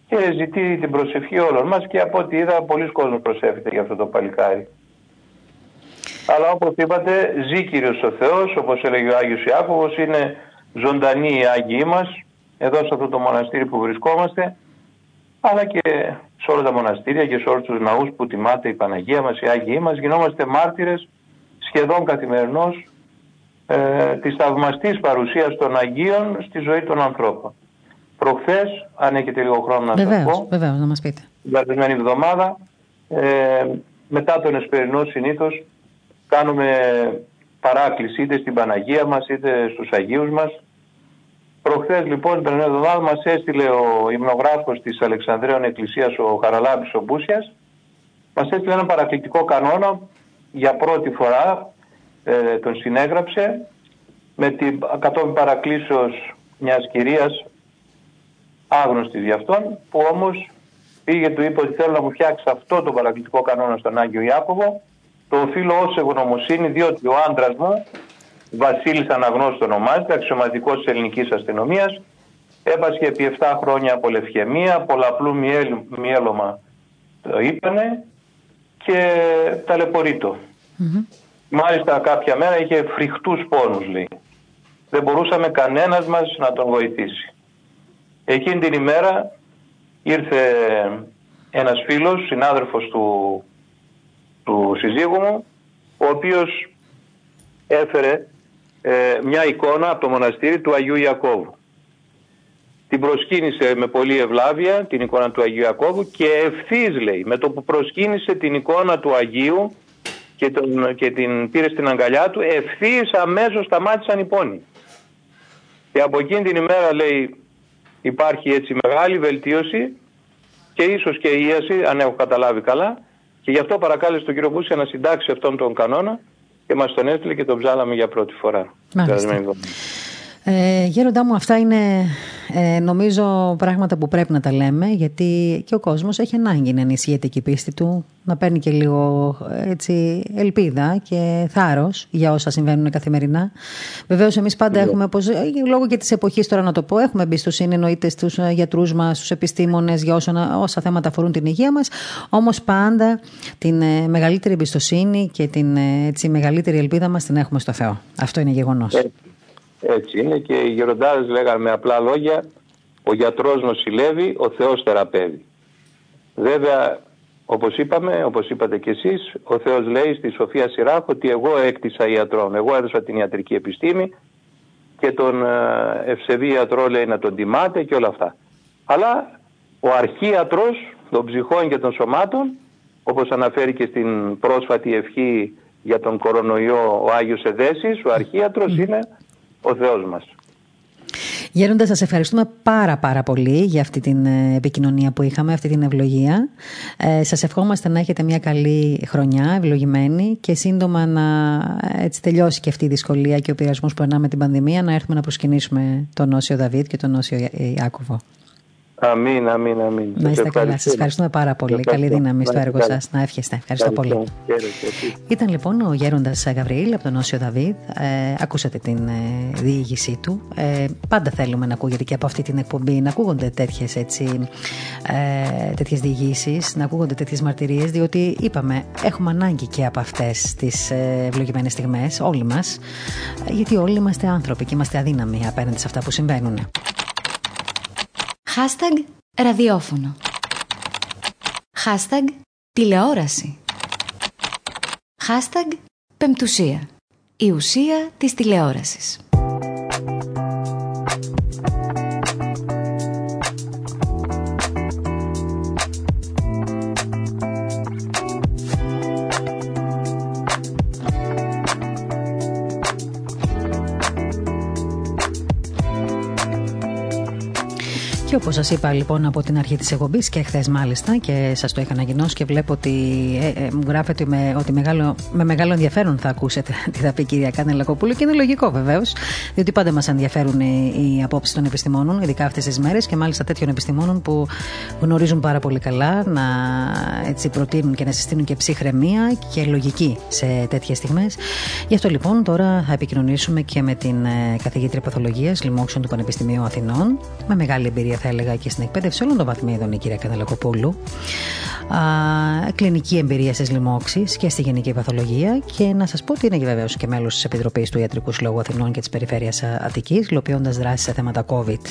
C: και ζητεί την προσευχή όλων μας και από ό,τι είδα πολλοί κόσμοι προσεύχεται για αυτό το παλικάρι. Αλλά όπως είπατε ζει Κύριος ο Θεός, όπως έλεγε ο Άγιος Ιάκωβος, είναι ζωντανοί οι Άγιοι μας, εδώ σε αυτό το μοναστήρι που βρισκόμαστε, αλλά και σε όλα τα μοναστήρια και σε όλους τους ναούς που τιμάται η Παναγία μας, οι Άγιοι μας, γινόμαστε μάρτυρες σχεδόν καθημερινώς ε, της θαυμαστής παρουσίας των Αγίων στη ζωή των ανθρώπων. Προχθές, αν έχετε λίγο χρόνο να
A: βεβαίως,
C: σας πω,
A: βεβαίως, να μας πείτε.
C: την περασμένη εβδομάδα, ε, μετά τον Εσπερινό συνήθως, κάνουμε παράκληση είτε στην Παναγία μας είτε στους Αγίους μας. Προχθές λοιπόν την περασμένη εβδομάδα μας έστειλε ο υμνογράφος της Αλεξανδρέων Εκκλησίας ο Χαραλάμπης ο Μπούσιας μας έστειλε ένα παρακλητικό κανόνα για πρώτη φορά ε, τον συνέγραψε με την κατόπιν παρακλήσεως μιας κυρίας άγνωστη για αυτόν που όμως πήγε του είπε ότι θέλω να μου φτιάξει αυτό το παρακλητικό κανόνα στον Άγιο Ιάκωβο το οφείλω ως εγγνωμοσύνη διότι ο άντρας μου Βασίλης Αναγνώστης ονομάζεται αξιωματικός της ελληνικής αστυνομίας έπασχε επί 7 χρόνια από λευχαιμία πολλαπλού μιέλωμα το είπανε και ταλαιπωρείτο. Μάλιστα κάποια μέρα είχε φρικτούς πόνους λέει. Δεν μπορούσαμε κανένας μας να τον βοηθήσει. Εκείνη την ημέρα ήρθε ένας φίλος, συνάδελφος του, του συζύγου μου, ο οποίος έφερε ε, μια εικόνα από το μοναστήρι του Αγίου Ιακώβου. Την προσκύνησε με πολύ ευλάβεια την εικόνα του Αγίου Ιακώβου και ευθύς λέει, με το που προσκύνησε την εικόνα του Αγίου και, τον, και την πήρε στην αγκαλιά του, ευθύς αμέσως σταμάτησαν οι πόνοι. Και από εκείνη την ημέρα λέει υπάρχει έτσι μεγάλη βελτίωση και ίσως και ίαση, αν έχω καταλάβει καλά, και γι' αυτό παρακάλεσε τον κύριο Μπούσια να συντάξει αυτόν τον κανόνα και μας τον έστειλε και τον ψάλαμε για πρώτη φορά.
A: Ε, γέροντά μου, αυτά είναι ε, νομίζω πράγματα που πρέπει να τα λέμε γιατί και ο κόσμος έχει ανάγκη να ενισχύεται και η πίστη του, να παίρνει και λίγο έτσι, ελπίδα και θάρρος για όσα συμβαίνουν καθημερινά. Βεβαίως εμείς πάντα έχουμε, όπως, ε, λόγω και της εποχής τώρα να το πω, έχουμε εμπιστοσύνη εννοείται στους γιατρούς μας, στους επιστήμονες για όσα, όσα θέματα αφορούν την υγεία μας, όμως πάντα την ε, μεγαλύτερη εμπιστοσύνη και την έτσι, μεγαλύτερη ελπίδα μας την έχουμε στο Θεό. Αυτό είναι γεγονός.
C: Έτσι είναι και οι γεροντάδες λέγανε με απλά λόγια ο γιατρός νοσηλεύει, ο Θεός θεραπεύει. Βέβαια όπως είπαμε, όπως είπατε και εσείς, ο Θεός λέει στη Σοφία Σιράχ ότι εγώ έκτισα ιατρών, εγώ έδωσα την ιατρική επιστήμη και τον ε, ευσεβή ιατρό λέει να τον τιμάτε και όλα αυτά. Αλλά ο αρχίατρος των ψυχών και των σωμάτων, όπως αναφέρει και στην πρόσφατη ευχή για τον κορονοϊό ο Άγιος Εδέσης, ο αρχίατρος είναι ο Θεός μας.
A: Γέροντα, σας ευχαριστούμε πάρα πάρα πολύ για αυτή την ε, επικοινωνία που είχαμε, αυτή την ευλογία. Ε, σας ευχόμαστε να έχετε μια καλή χρονιά, ευλογημένη και σύντομα να ε, έτσι τελειώσει και αυτή η δυσκολία και ο πειρασμός που περνάμε την πανδημία, να έρθουμε να προσκυνήσουμε τον Νόσιο Δαβίδ και τον Νόσιο Ιάκωβο.
C: Αμήν, αμήν, αμήν.
A: Να είστε καλά. Σας ευχαριστούμε πάρα πολύ. Καλή δύναμη στο έργο σας. Να εύχεστε. Ευχαριστώ πολύ. Ήταν λοιπόν ο Γέροντας Γαβριήλ από τον Όσιο Δαβίδ. Ε, ακούσατε την ε, διήγησή του. Ε, πάντα θέλουμε να ακούγεται και από αυτή την εκπομπή να ακούγονται τέτοιες ε, τέτοιες διηγήσεις, να ακούγονται τέτοιες μαρτυρίες, διότι είπαμε, έχουμε ανάγκη και από αυτές τις ε, ευλογημένες στιγμές, όλοι μας, γιατί όλοι είμαστε άνθρωποι και είμαστε αδύναμοι απέναντι σε αυτά που συμβαίνουν.
D: Hashtag ραδιόφωνο. Hashtag τηλεόραση. Hashtag πεμπτουσία. Η ουσία της τηλεόρασης.
A: Όπως σας είπα λοιπόν από την αρχή της εκπομπής και χθες μάλιστα και σας το είχα ανακοινώσει και βλέπω ότι ε, ε, μου γράφετε με, ότι μεγάλο, με μεγάλο ενδιαφέρον θα ακούσετε *laughs* τι θα πει η κυρία Κάνε Λακοπούλου και είναι λογικό βεβαίως, διότι πάντα μας ενδιαφέρουν οι, οι απόψεις των επιστημόνων, ειδικά αυτές τις μέρες και μάλιστα τέτοιων επιστημόνων που γνωρίζουν πάρα πολύ καλά να έτσι, προτείνουν και να συστήνουν και ψυχραιμία και λογική σε τέτοιες στιγμές. Γι' αυτό λοιπόν τώρα θα επικοινωνήσουμε και με την ε, καθηγήτρια παθολογίας Λοιμόξεων του Πανεπιστημίου Αθηνών, με μεγάλη εμπειρία θα έλεγα και στην εκπαίδευση όλων των βαθμίδων η κυρία Κανελακοπούλου. Κλινική εμπειρία στις λοιμώξεις και στη γενική παθολογία και να σας πω ότι είναι βεβαίως και μέλος της Επιτροπής του Ιατρικού Συλλόγου Αθηνών και της Περιφέρειας Αττικής, υλοποιώντας δράσεις σε θέματα COVID.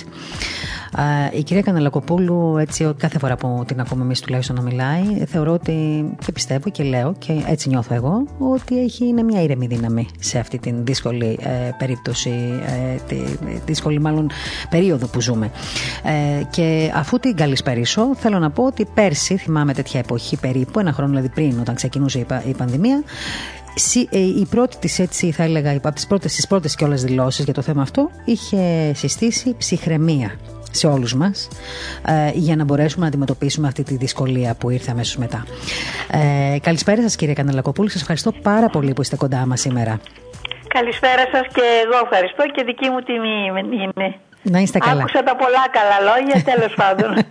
A: Η κυρία Κανελακοπούλου, έτσι, κάθε φορά που την ακούμε εμείς τουλάχιστον να μιλάει, θεωρώ ότι και πιστεύω και λέω και έτσι νιώθω εγώ ότι έχει, είναι μια ήρεμη δύναμη σε αυτή την δύσκολη ε, περίπτωση, ε, τη δύσκολη μάλλον περίοδο που ζούμε. Ε, και αφού την καλησπέρισω, θέλω να πω ότι πέρσι, θυμάμαι τέτοια εποχή περίπου, ένα χρόνο δηλαδή πριν, όταν ξεκινούσε η, η πανδημία, ε, η πρώτη της έτσι θα έλεγα από τις πρώτες, τις πρώτες και όλες δηλώσεις για το θέμα αυτό είχε συστήσει ψυχραιμία σε όλους μας ε, για να μπορέσουμε να αντιμετωπίσουμε αυτή τη δυσκολία που ήρθε αμέσως μετά. Ε, καλησπέρα σας κύριε Κανελακοπούλου, σας ευχαριστώ πάρα πολύ που είστε κοντά μας σήμερα.
E: Καλησπέρα σας και εγώ ευχαριστώ και δική μου τιμή είναι.
A: Να είστε καλά.
E: Άκουσα τα πολλά καλά λόγια, τέλος *laughs* πάντων.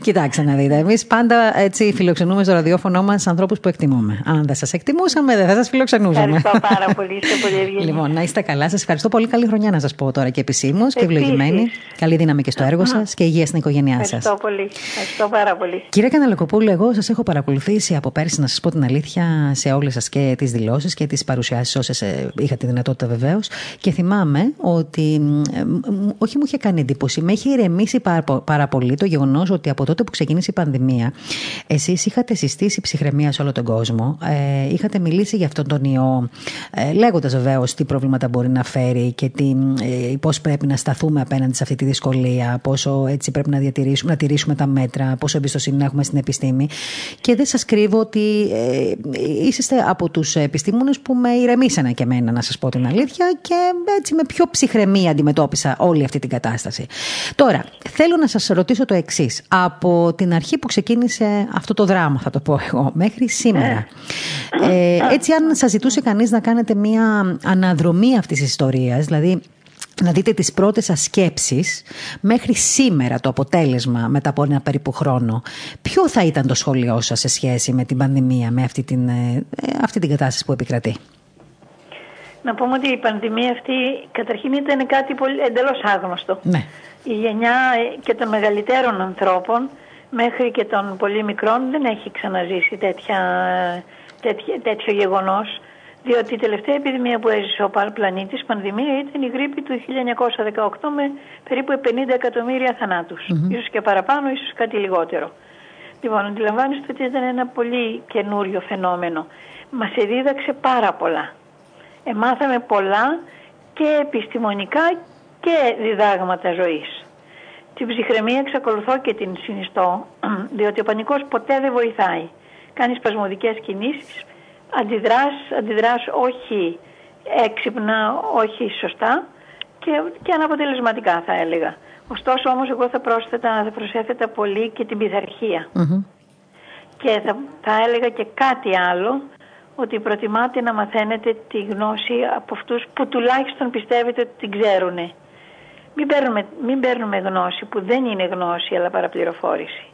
A: Κοιτάξτε να δείτε. Εμείς πάντα έτσι φιλοξενούμε στο ραδιόφωνο μας ανθρώπους που εκτιμούμε. Αν δεν σας εκτιμούσαμε, δεν θα σας φιλοξενούσαμε.
E: Ευχαριστώ πάρα πολύ. *laughs* Είστε πολύ ευγενεί.
A: Λοιπόν, να είστε καλά. Σας ευχαριστώ πολύ. Καλή χρονιά να σας πω τώρα και επισήμως και ευλογημένη. Καλή δύναμη και στο έργο σας και υγεία στην οικογένειά σας.
E: Ευχαριστώ πολύ. Ευχαριστώ πάρα πολύ.
A: Κύριε Καναλακοπούλου, εγώ σας έχω παρακολουθήσει από πέρσι, να σας πω την αλήθεια, σε όλες σας και τις δηλώσεις και τις παρουσιάσεις, όσες είχα τη δυνατότητα βεβαίως. Και θυμάμαι ότι όχι μου είχε κάνει εντύπωση. Με έχει ηρεμήσει πάρα, πολύ το γεγονός ότι από τότε που ξεκίνησε η πανδημία, εσείς είχατε συστήσει ψυχραιμίας σε όλο τον κόσμο. Ε, είχατε μιλήσει για αυτόν τον ιό, ε, λέγοντας βεβαίως τι προβλήματα μπορεί να φέρει και ε, πώς πρέπει να σταθούμε απέναντι σε αυτή τη δυσκολία, πόσο έτσι πρέπει να, διατηρήσουμε, να τηρήσουμε τα μέτρα, πόσο εμπιστοσύνη να έχουμε στην επιστήμη. Και δεν σας κρύβω ότι ε, είσαστε από τους επιστήμονες που με ηρεμήσανε και εμένα, να σας πω την αλήθεια, και έτσι με πιο ψυχραιμία αντιμετώπισα όλη αυτή την κατάσταση. Τώρα, θέλω να σας ρωτήσω το εξής. Από την αρχή που ξεκίνησε αυτό το δράμα, θα το πω εγώ, μέχρι σήμερα. Ε, έτσι, αν σας ζητούσε κανείς να κάνετε μια αναδρομή αυτής της ιστορίας, δηλαδή να δείτε τις πρώτες σας σκέψεις μέχρι σήμερα το αποτέλεσμα μετά από ένα περίπου χρόνο. Ποιο θα ήταν το σχόλιο σας σε σχέση με την πανδημία, με αυτή την, ε, αυτή την κατάσταση που επικρατεί;
E: Να πούμε ότι η πανδημία αυτή καταρχήν ήταν κάτι πολύ, εντελώς άγνωστο.
A: Ναι.
E: Η γενιά και των μεγαλύτερων ανθρώπων μέχρι και των πολύ μικρών δεν έχει ξαναζήσει τέτοια, τέτοια, τέτοιο γεγονός διότι η τελευταία επιδημία που έζησε ο πλανήτης, πανδημία, ήταν η γρήπη του 1918 με περίπου 50 εκατομμύρια θανάτους. Mm-hmm. Ίσως και παραπάνω, ίσως κάτι λιγότερο. Λοιπόν, αντιλαμβάνεστε ότι ήταν ένα πολύ καινούριο φαινόμενο. Μας εδίδαξε πάρα πολλά μάθαμε πολλά και επιστημονικά και διδάγματα ζωής. Την ψυχραιμία εξακολουθώ και την συνιστώ, *clears throat* διότι ο πανικός ποτέ δεν βοηθάει. Κάνει σπασμωδικές κινήσεις, αντιδράς, αντιδράς όχι έξυπνα, όχι σωστά και, και αναποτελεσματικά θα έλεγα. Ωστόσο όμως εγώ θα πρόσθετα, θα προσέθετα πολύ και την πειθαρχία. Και θα, θα έλεγα και κάτι άλλο ότι προτιμάτε να μαθαίνετε τη γνώση από αυτούς που τουλάχιστον πιστεύετε ότι την ξέρουν. Μην παίρνουμε, μην παίρνουμε γνώση που δεν είναι γνώση αλλά παραπληροφόρηση.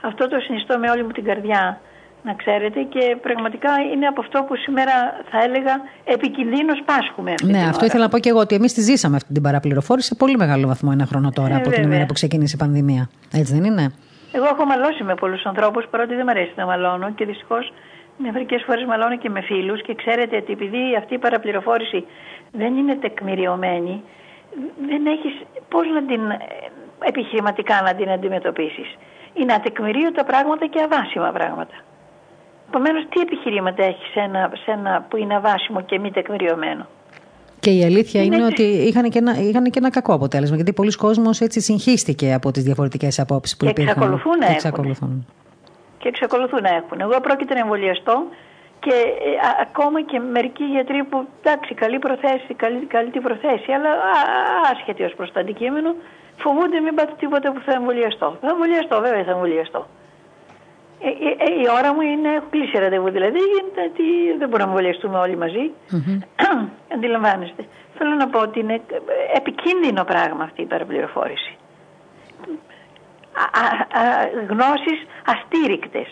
E: Αυτό το συνιστώ με όλη μου την καρδιά να ξέρετε και πραγματικά είναι από αυτό που σήμερα θα έλεγα επικινδύνως πάσχουμε. Αυτή
A: ναι, αυτό ήθελα να πω και εγώ ότι εμείς τη ζήσαμε αυτή την παραπληροφόρηση σε πολύ μεγάλο βαθμό ένα χρόνο τώρα ε, από την ημέρα που ξεκίνησε η πανδημία. Έτσι δεν είναι;
E: Εγώ έχω μαλώσει με πολλούς ανθρώπους παρότι δεν μου αρέσει να μαλώνω και δυστυχώς Μερικέ φορές μαλώνω και με φίλους και ξέρετε ότι επειδή αυτή η παραπληροφόρηση δεν είναι τεκμηριωμένη, δεν έχεις πώς να την ε, επιχειρηματικά να την αντιμετωπίσεις. Είναι ατεκμηρίωτα πράγματα και αβάσιμα πράγματα. Επομένως, τι επιχειρήματα έχεις σε ένα, σε ένα που είναι αβάσιμο και μη τεκμηριωμένο;
A: Και η αλήθεια είναι, είναι ότι είχαν και, ένα, είχαν και ένα κακό αποτέλεσμα. Γιατί πολλοί κόσμος έτσι συγχύστηκε από τις διαφορετικές απόψεις που
E: και
A: υπήρχαν.
E: Εξακολουθούν να και εξακολουθούν και εξακολουθούν να έχουν. Εγώ πρόκειται να εμβολιαστώ Και ε, ακόμα και μερικοί γιατροί που, εντάξει, καλή προθέση, καλή, καλή την προθέση, αλλά άσχετη ως προς το αντικείμενο, φοβούνται μην πάτε τίποτα που θα εμβολιαστώ. Θα εμβολιαστώ, βέβαια θα εμβολιαστώ. Ε, ε, ε, η ώρα μου είναι, έχω κλείσει ραντεβού δηλαδή, γιατί δεν μπορούμε να εμβολιαστούμε όλοι μαζί. *coughs* Αντιλαμβάνεστε. Θέλω να πω ότι είναι επικίνδυνο πράγμα αυτή η παραπληροφόρηση. Α, α, γνώσεις αστήρικτες.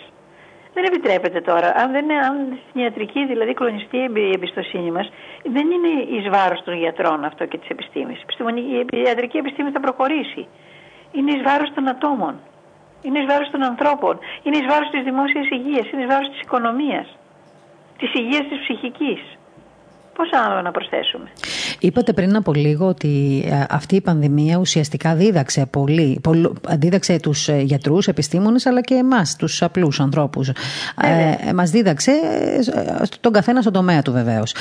E: Δεν επιτρέπεται τώρα. Αν, δεν, αν στην ιατρική δηλαδή κλονιστεί η εμπιστοσύνη μας, δεν είναι εις βάρος των γιατρών αυτό και της επιστήμης. Η ιατρική επιστήμη θα προχωρήσει. Είναι εις βάρος των ατόμων. Είναι εις βάρος των ανθρώπων. Είναι εις βάρος της δημόσιας υγείας. Είναι εις βάρος της οικονομίας. Της υγείας της ψυχικής. Πώς άλλο να προσθέσουμε;
A: Είπατε πριν από λίγο ότι ε, αυτή η πανδημία ουσιαστικά δίδαξε πολύ, δίδαξε τους ε, γιατρούς, επιστήμονες αλλά και εμάς, τους απλούς ανθρώπους. Ε, μας δίδαξε ε, τον καθένα στον τομέα του βεβαίως.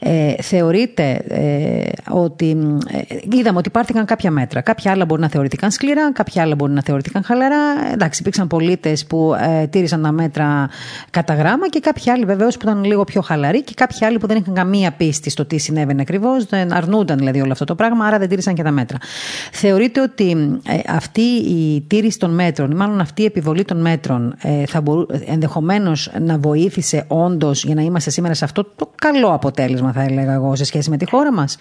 A: Ε, θεωρείτε ότι είδαμε ότι υπάρχηκαν κάποια μέτρα. Κάποια άλλα μπορεί να θεωρηθήκαν σκληρά, κάποια άλλα μπορεί να θεωρηθήκαν χαλαρά. Εντάξει, υπήρξαν πολίτες που τήρησαν τα μέτρα κατά γράμμα και κάποιοι άλλοι βεβαίως που ήταν λίγο πιο χαλαροί και κάποιοι άλλοι που δεν είχαν καμία πίστη στο τι συνέβαινε ακριβώς, δεν αρνούνταν δηλαδή όλο αυτό το πράγμα, άρα δεν τήρησαν και τα μέτρα. Θεωρείτε ότι ε, αυτή η τήρηση των μέτρων, ή μάλλον αυτή η επιβολή των μέτρων, ε, θα μπορού, ενδεχομένως να βοήθησε όντως για να είμαστε σήμερα σε αυτό το καλό αποτέλεσμα, θα έλεγα εγώ, σε σχέση με τη χώρα μας;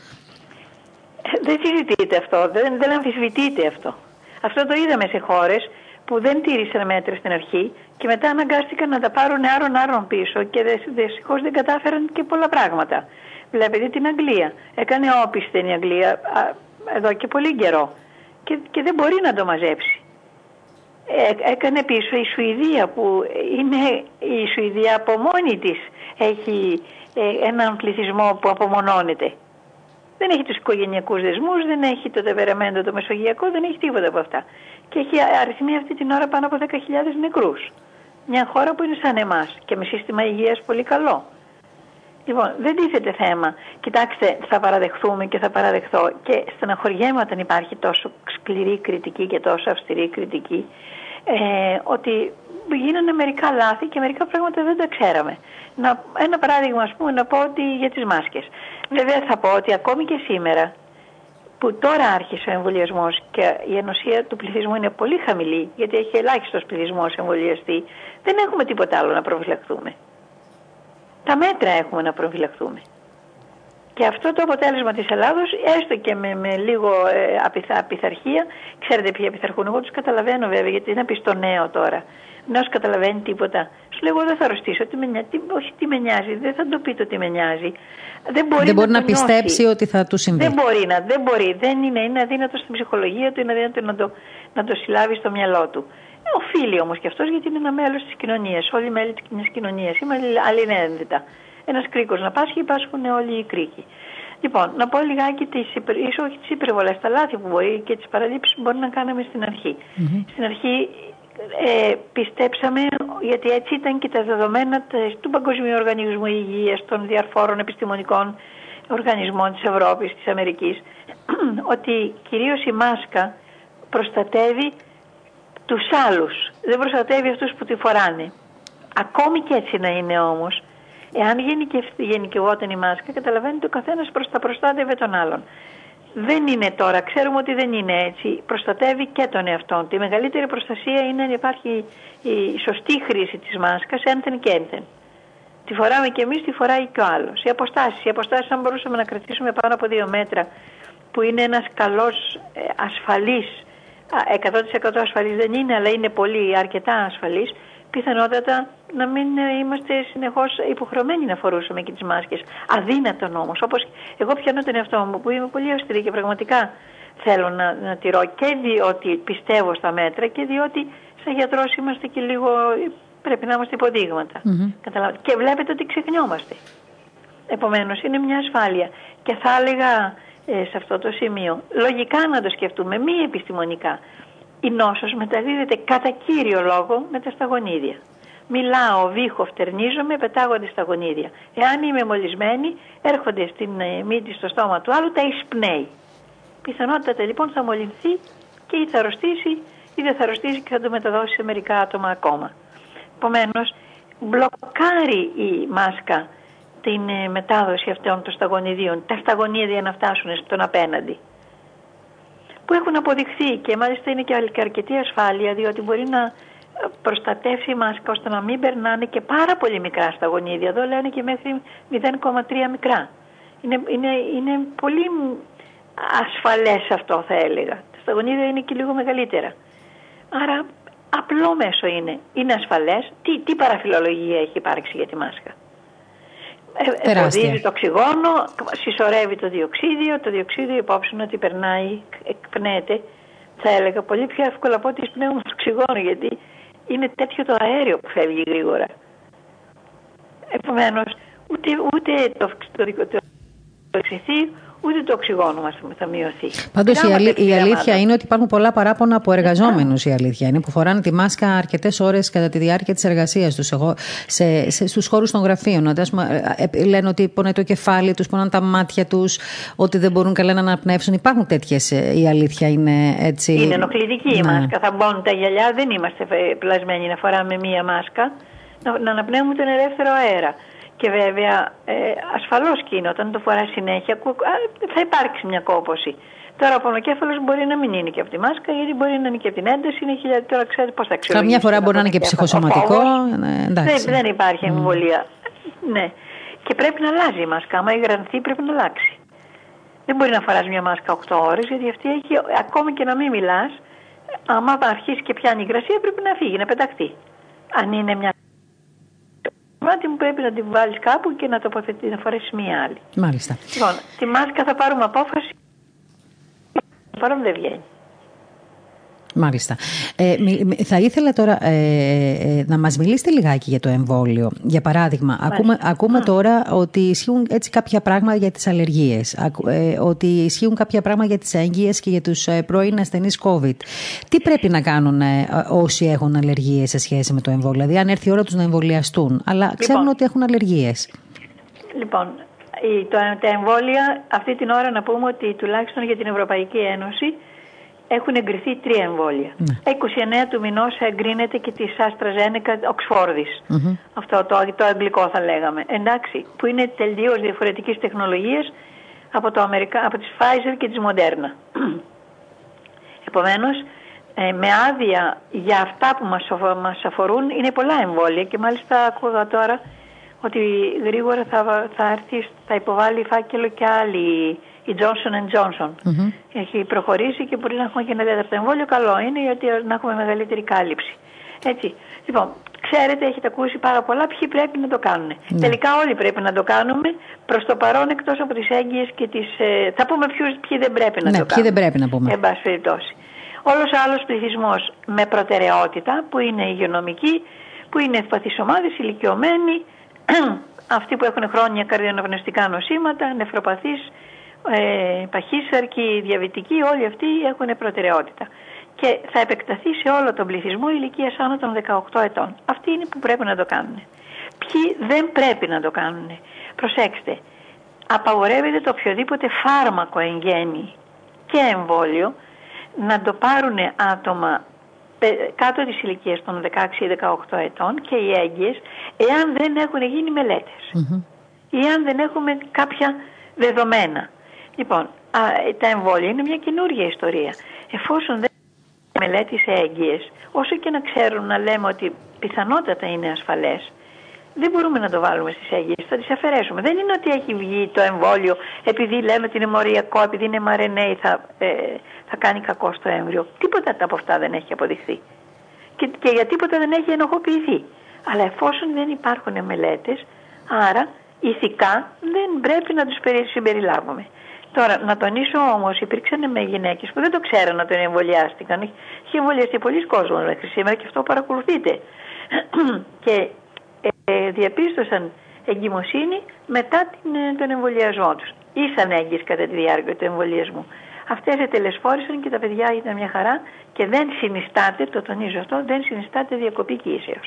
E: Δεν συζητείτε αυτό, δεν, δεν αμφισβητείτε αυτό. Αυτό το είδαμε σε χώρες που δεν τήρησαν μέτρα στην αρχή και μετά αναγκάστηκαν να τα πάρουν άρον-άρον πίσω και δυστυχώς δεν κατάφεραν και πολλά πράγματα. Βλέπετε την Αγγλία. Έκανε όπισθεν η Αγγλία εδώ και πολύ καιρό και, και δεν μπορεί να το μαζέψει. Ε, έκανε πίσω η Σουηδία που είναι η Σουηδία από μόνη της έχει ε, έναν πληθυσμό που απομονώνεται. Δεν έχει τους οικογενειακούς δεσμούς, δεν έχει το τεπερεμέντο το μεσογειακό, δεν έχει τίποτα από αυτά. Και έχει αριθμεί αυτή την ώρα πάνω από 10.000 νεκρούς. Μια χώρα που είναι σαν εμάς και με σύστημα υγείας πολύ καλό. Λοιπόν, δεν τίθεται θέμα. Κοιτάξτε, θα παραδεχθούμε και θα παραδεχθώ και στεναχωριέμαι όταν υπάρχει τόσο σκληρή κριτική και τόσο αυστηρή κριτική ε, ότι γίνανε μερικά λάθη και μερικά πράγματα δεν τα ξέραμε. Να, ένα παράδειγμα, ας πούμε, να πω ότι για τις μάσκες. Βέβαια θα πω ότι ακόμη και σήμερα που τώρα άρχισε ο εμβολιασμός και η ενωσία του πληθυσμού είναι πολύ χαμηλή, γιατί έχει ελάχιστος πληθυσμό εμβολιαστεί, δεν έχουμε τίποτα άλλο να προφυλαχθούμε τα μέτρα έχουμε να προφυλαχθούμε. Και αυτό το αποτέλεσμα της Ελλάδος, έστω και με, με λίγο ε, απειθαρχία, ξέρετε ποιοι απειθαρχούν, εγώ τους καταλαβαίνω βέβαια, γιατί είναι πεις νέο τώρα. Να σου καταλαβαίνει τίποτα. Σου λέω, εγώ δεν θα αρρωστήσω. Τι με, τι, όχι, τι με νοιάζει. Δεν θα το πει το τι με νοιάζει.
A: Δεν μπορεί, δεν μπορεί να, να πιστέψει ότι θα του συμβεί.
E: Δεν μπορεί να. Δεν μπορεί. Δεν είναι, είναι αδύνατο στην ψυχολογία του, είναι αδύνατο να το, να το συλλάβει στο μυαλό του. Οφείλει όμως και αυτός γιατί είναι ένα μέλος της κοινωνίας. Όλοι οι μέλη της κοινή κοινωνίας. Είμαστε αλληλένδετα. Ένας κρίκος να πάσχει, υπάρχουν όλοι οι κρίκοι. Λοιπόν, να πω λιγάκι τις ίσως όχι τις υπερβολές, τα λάθη που μπορεί και τις παραλήψεις που μπορεί να κάναμε στην αρχή. Στην αρχή ε, πιστέψαμε, γιατί έτσι ήταν και τα δεδομένα του Παγκοσμίου Οργανισμού Υγείας, των διαρφόρων επιστημονικών οργανισμών της Ευρώπης, της Αμερικής, *clears throat* ότι κυρίως η μάσκα προστατεύει τους άλλους. Δεν προστατεύει αυτούς που τη φοράνε. Ακόμη και έτσι να είναι όμως, εάν γενικευόταν η μάσκα, καταλαβαίνετε ο καθένας προς τα προστάτευε τον άλλον. Δεν είναι τώρα, ξέρουμε ότι δεν είναι έτσι. Προστατεύει και τον εαυτό του. Η μεγαλύτερη προστασία είναι να υπάρχει η σωστή χρήση της μάσκας ένθεν και ένθεν. Τη φοράμε και εμείς, τη φοράει και ο άλλος. Οι αποστάσεις, οι αποστάσεις αν μπορούσαμε να κρατήσουμε πάνω από δύο μέτρα, που είναι ένας καλός ε, ασφαλής 100% ασφαλής δεν είναι, αλλά είναι πολύ αρκετά ασφαλής, πιθανότατα να μην ε, είμαστε συνεχώς υποχρεωμένοι να φορούσαμε και τις μάσκες. Αδύνατον όμως, όπως εγώ πιάνω τον εαυτό μου που είμαι πολύ αυστηρή και πραγματικά θέλω να, να τηρώ και διότι πιστεύω στα μέτρα και διότι σαν γιατρός είμαστε και λίγο, πρέπει να είμαστε υποδείγματα. Και βλέπετε ότι ξεχνιόμαστε. Επομένως είναι μια ασφάλεια. Και θα έλεγα ε, σε αυτό το σημείο. Λογικά να το σκεφτούμε, μη επιστημονικά. Η νόσος μεταδίδεται κατά κύριο λόγο με τα σταγονίδια. Μιλάω, βήχω, φτερνίζομαι, πετάγονται στα γονίδια. Εάν είμαι μολυσμένη, έρχονται στην ε, μύτη στο στόμα του άλλου, τα εισπνέει. Πιθανότατα λοιπόν θα μολυνθεί και ή θα αρρωστήσει ή δεν θα αρρωστήσει και θα το μεταδώσει σε μερικά άτομα ακόμα. Επομένως, μπλοκάρει η μάσκα την ε, μετάδοση αυτών των σταγονιδίων, τα σταγονίδια να φτάσουν στον απέναντι. Που έχουν αποδειχθεί και μάλιστα είναι και αρκετή ασφάλεια διότι μπορεί να προστατεύσει η μάσκα ώστε να μην περνάνε και πάρα πολύ μικρά σταγονίδια. Εδώ λένε και μέχρι 0,3 μικρά. Είναι, είναι, είναι πολύ ασφαλές αυτό θα έλεγα. Τα σταγονίδια είναι και λίγο μεγαλύτερα. Άρα απλό μέσο είναι. Είναι ασφαλές. Τι, τι παραφιλολογία έχει υπάρξει για τη μάσκα; Ε, Εμποδίζει το οξυγόνο, συσσωρεύει το διοξίδιο. Το διοξίδιο υπόψη ότι περνάει, εκπνέεται. Θα έλεγα πολύ πιο εύκολα από ότι εισπνέουμε το οξυγόνο γιατί είναι τέτοιο το αέριο που φεύγει γρήγορα. Επομένως, ούτε, ούτε το, το, το, το, το ούτε το οξυγόνο μας θα μειωθεί.
A: Πάντως η, η αλήθεια είναι ότι υπάρχουν πολλά παράπονα από εργαζόμενους. Η αλήθεια είναι που φοράνε τη μάσκα αρκετές ώρες κατά τη διάρκεια της εργασίας τους. Εγώ σε, σε, στους χώρους των γραφείων. Ότι, ε, ε, λένε ότι πονάει το κεφάλι τους, πονάνε τα μάτια τους, ότι δεν μπορούν καλά να αναπνεύσουν. Υπάρχουν τέτοιες. Η αλήθεια είναι έτσι.
E: Είναι ενοχλητική η ναι. μάσκα. Θα μπουν τα γυαλιά. Δεν είμαστε πλασμένοι να φοράμε μία μάσκα. Να, να αναπνέουμε τον ελεύθερο αέρα. Και βέβαια, ε, ασφαλώς και είναι όταν το φοράς συνέχεια, θα υπάρξει μια κόπωση. Τώρα ο πονοκέφαλος μπορεί να μην είναι και από τη μάσκα, γιατί μπορεί να είναι και από την ένταση. Είναι χιλιά... Τώρα ξέρετε πώς θα αξιολογήσει.
A: Καμιά φορά μπορεί να είναι και ψυχοσωματικό. Ναι,
E: δεν, δεν υπάρχει εμβολία. Mm. Ναι. Και πρέπει να αλλάζει η μάσκα. Άμα υγρανθεί, πρέπει να αλλάξει. Δεν μπορεί να φοράς μια μάσκα 8 ώρες, γιατί αυτή έχει, ακόμη και να μην μιλάς, άμα αρχίσει και πιάνει υγρασία, πρέπει να φύγει, να πεταχτεί. Αν είναι μια μάτι μου πρέπει να την βάλεις κάπου και να τοποθετεί, να φορέσεις μία άλλη.
A: Μάλιστα.
E: Λοιπόν, τη μάσκα θα πάρουμε απόφαση. Παρόν δεν βγαίνει.
A: Μάλιστα. Ε, θα ήθελα τώρα ε, ε, να μας μιλήσετε λιγάκι για το εμβόλιο. Για παράδειγμα, ακούμε, ακούμε τώρα ότι ισχύουν έτσι κάποια πράγματα για τις αλλεργίες, ε, ότι ισχύουν κάποια πράγματα για τις έγκυες και για τους ε, πρώην ασθενείς COVID. Τι πρέπει να κάνουν ε, όσοι έχουν αλλεργίες σε σχέση με το εμβόλιο, δηλαδή αν έρθει η ώρα τους να εμβολιαστούν, αλλά λοιπόν, ξέρουν ότι έχουν αλλεργίες.
E: Λοιπόν, το, τα εμβόλια αυτή την ώρα να πούμε ότι τουλάχιστον για την Ευρωπαϊκή Ένωση έχουν εγκριθεί τρία εμβόλια. Ναι. 29 του μηνός εγκρίνεται και της AstraZeneca Οξφόρδης. Αυτό το, το αγγλικό θα λέγαμε. Εντάξει, που είναι τελείως διαφορετικής τεχνολογίας από, το Αμερικα... από τις Pfizer και τη Moderna. *clears throat* Επομένως, ε, με άδεια για αυτά που μας, μας αφορούν είναι πολλά εμβόλια και μάλιστα ακούγα τώρα ότι γρήγορα θα, θα, έρθει, θα υποβάλει φάκελο και άλλη η Johnson Johnson. mm Έχει προχωρήσει και μπορεί να έχουμε και ένα τέταρτο εμβόλιο. Καλό είναι γιατί να έχουμε μεγαλύτερη κάλυψη. Έτσι. Λοιπόν, ξέρετε, έχετε ακούσει πάρα πολλά ποιοι πρέπει να το κάνουν. Ναι. Τελικά όλοι πρέπει να το κάνουμε. Προς το παρόν, εκτός από τις έγκυες και τις. Ε, θα πούμε ποιους, ποιοι δεν πρέπει να
A: ναι,
E: το
A: ποιοι δεν πρέπει να πούμε.
E: Εν πάση περιπτώσει. Όλος άλλος πληθυσμός με προτεραιότητα, που είναι υγειονομικοί, που είναι ευπαθείς ομάδες, ηλικιωμένοι, *clears throat* αυτοί που έχουν χρόνια καρδιοναυνωστικά νοσήματα, νευροπαθείς, ε, παχύσαρκοι, διαβητικοί, όλοι αυτοί έχουν προτεραιότητα. Και θα επεκταθεί σε όλο τον πληθυσμό ηλικία άνω των 18 ετών. Αυτοί είναι που πρέπει να το κάνουν. Ποιοι δεν πρέπει να το κάνουν. Προσέξτε, απαγορεύεται το οποιοδήποτε φάρμακο εγγένει και εμβόλιο να το πάρουν άτομα κάτω της ηλικίας των 16 ή 18 ετών και οι έγκυες εάν δεν έχουν γίνει ή αν δεν έχουμε κάποια δεδομένα. Λοιπόν, α, τα εμβόλια είναι μια καινούργια ιστορία. Εφόσον δεν μελέτη σε έγκυες, όσο και να ξέρουν να λέμε ότι πιθανότατα είναι ασφαλές, δεν μπορούμε να το βάλουμε στις έγκυες, θα τις αφαιρέσουμε. Δεν είναι ότι έχει βγει το εμβόλιο επειδή λέμε ότι είναι μοριακό, επειδή είναι μαρενέι θα, ε, θα κάνει κακό στο έμβριο. Τίποτα από αυτά δεν έχει αποδειχθεί. Και, και για τίποτα δεν έχει ενοχοποιηθεί. Αλλά εφόσον δεν υπάρχουν μελέτες, άρα ηθικά δεν πρέπει να τους συμπεριλάβουμε. Τώρα, να τονίσω όμως, υπήρξαν με γυναίκες που δεν το ξέραν ότι εμβολιάστηκαν. Είχε εμβολιαστεί πολλοί κόσμος μέχρι σήμερα και αυτό παρακολουθείτε. *clears throat* και ε, διαπίστωσαν εγκυμοσύνη μετά την, ε, τον εμβολιασμό τους. Ήσαν έγκυες κατά τη διάρκεια του εμβολιασμού. Αυτές ετελεσφόρησαν και τα παιδιά ήταν μια χαρά και δεν συνιστάται, το τονίζω αυτό, δεν συνιστάται διακοπή κοίησεω.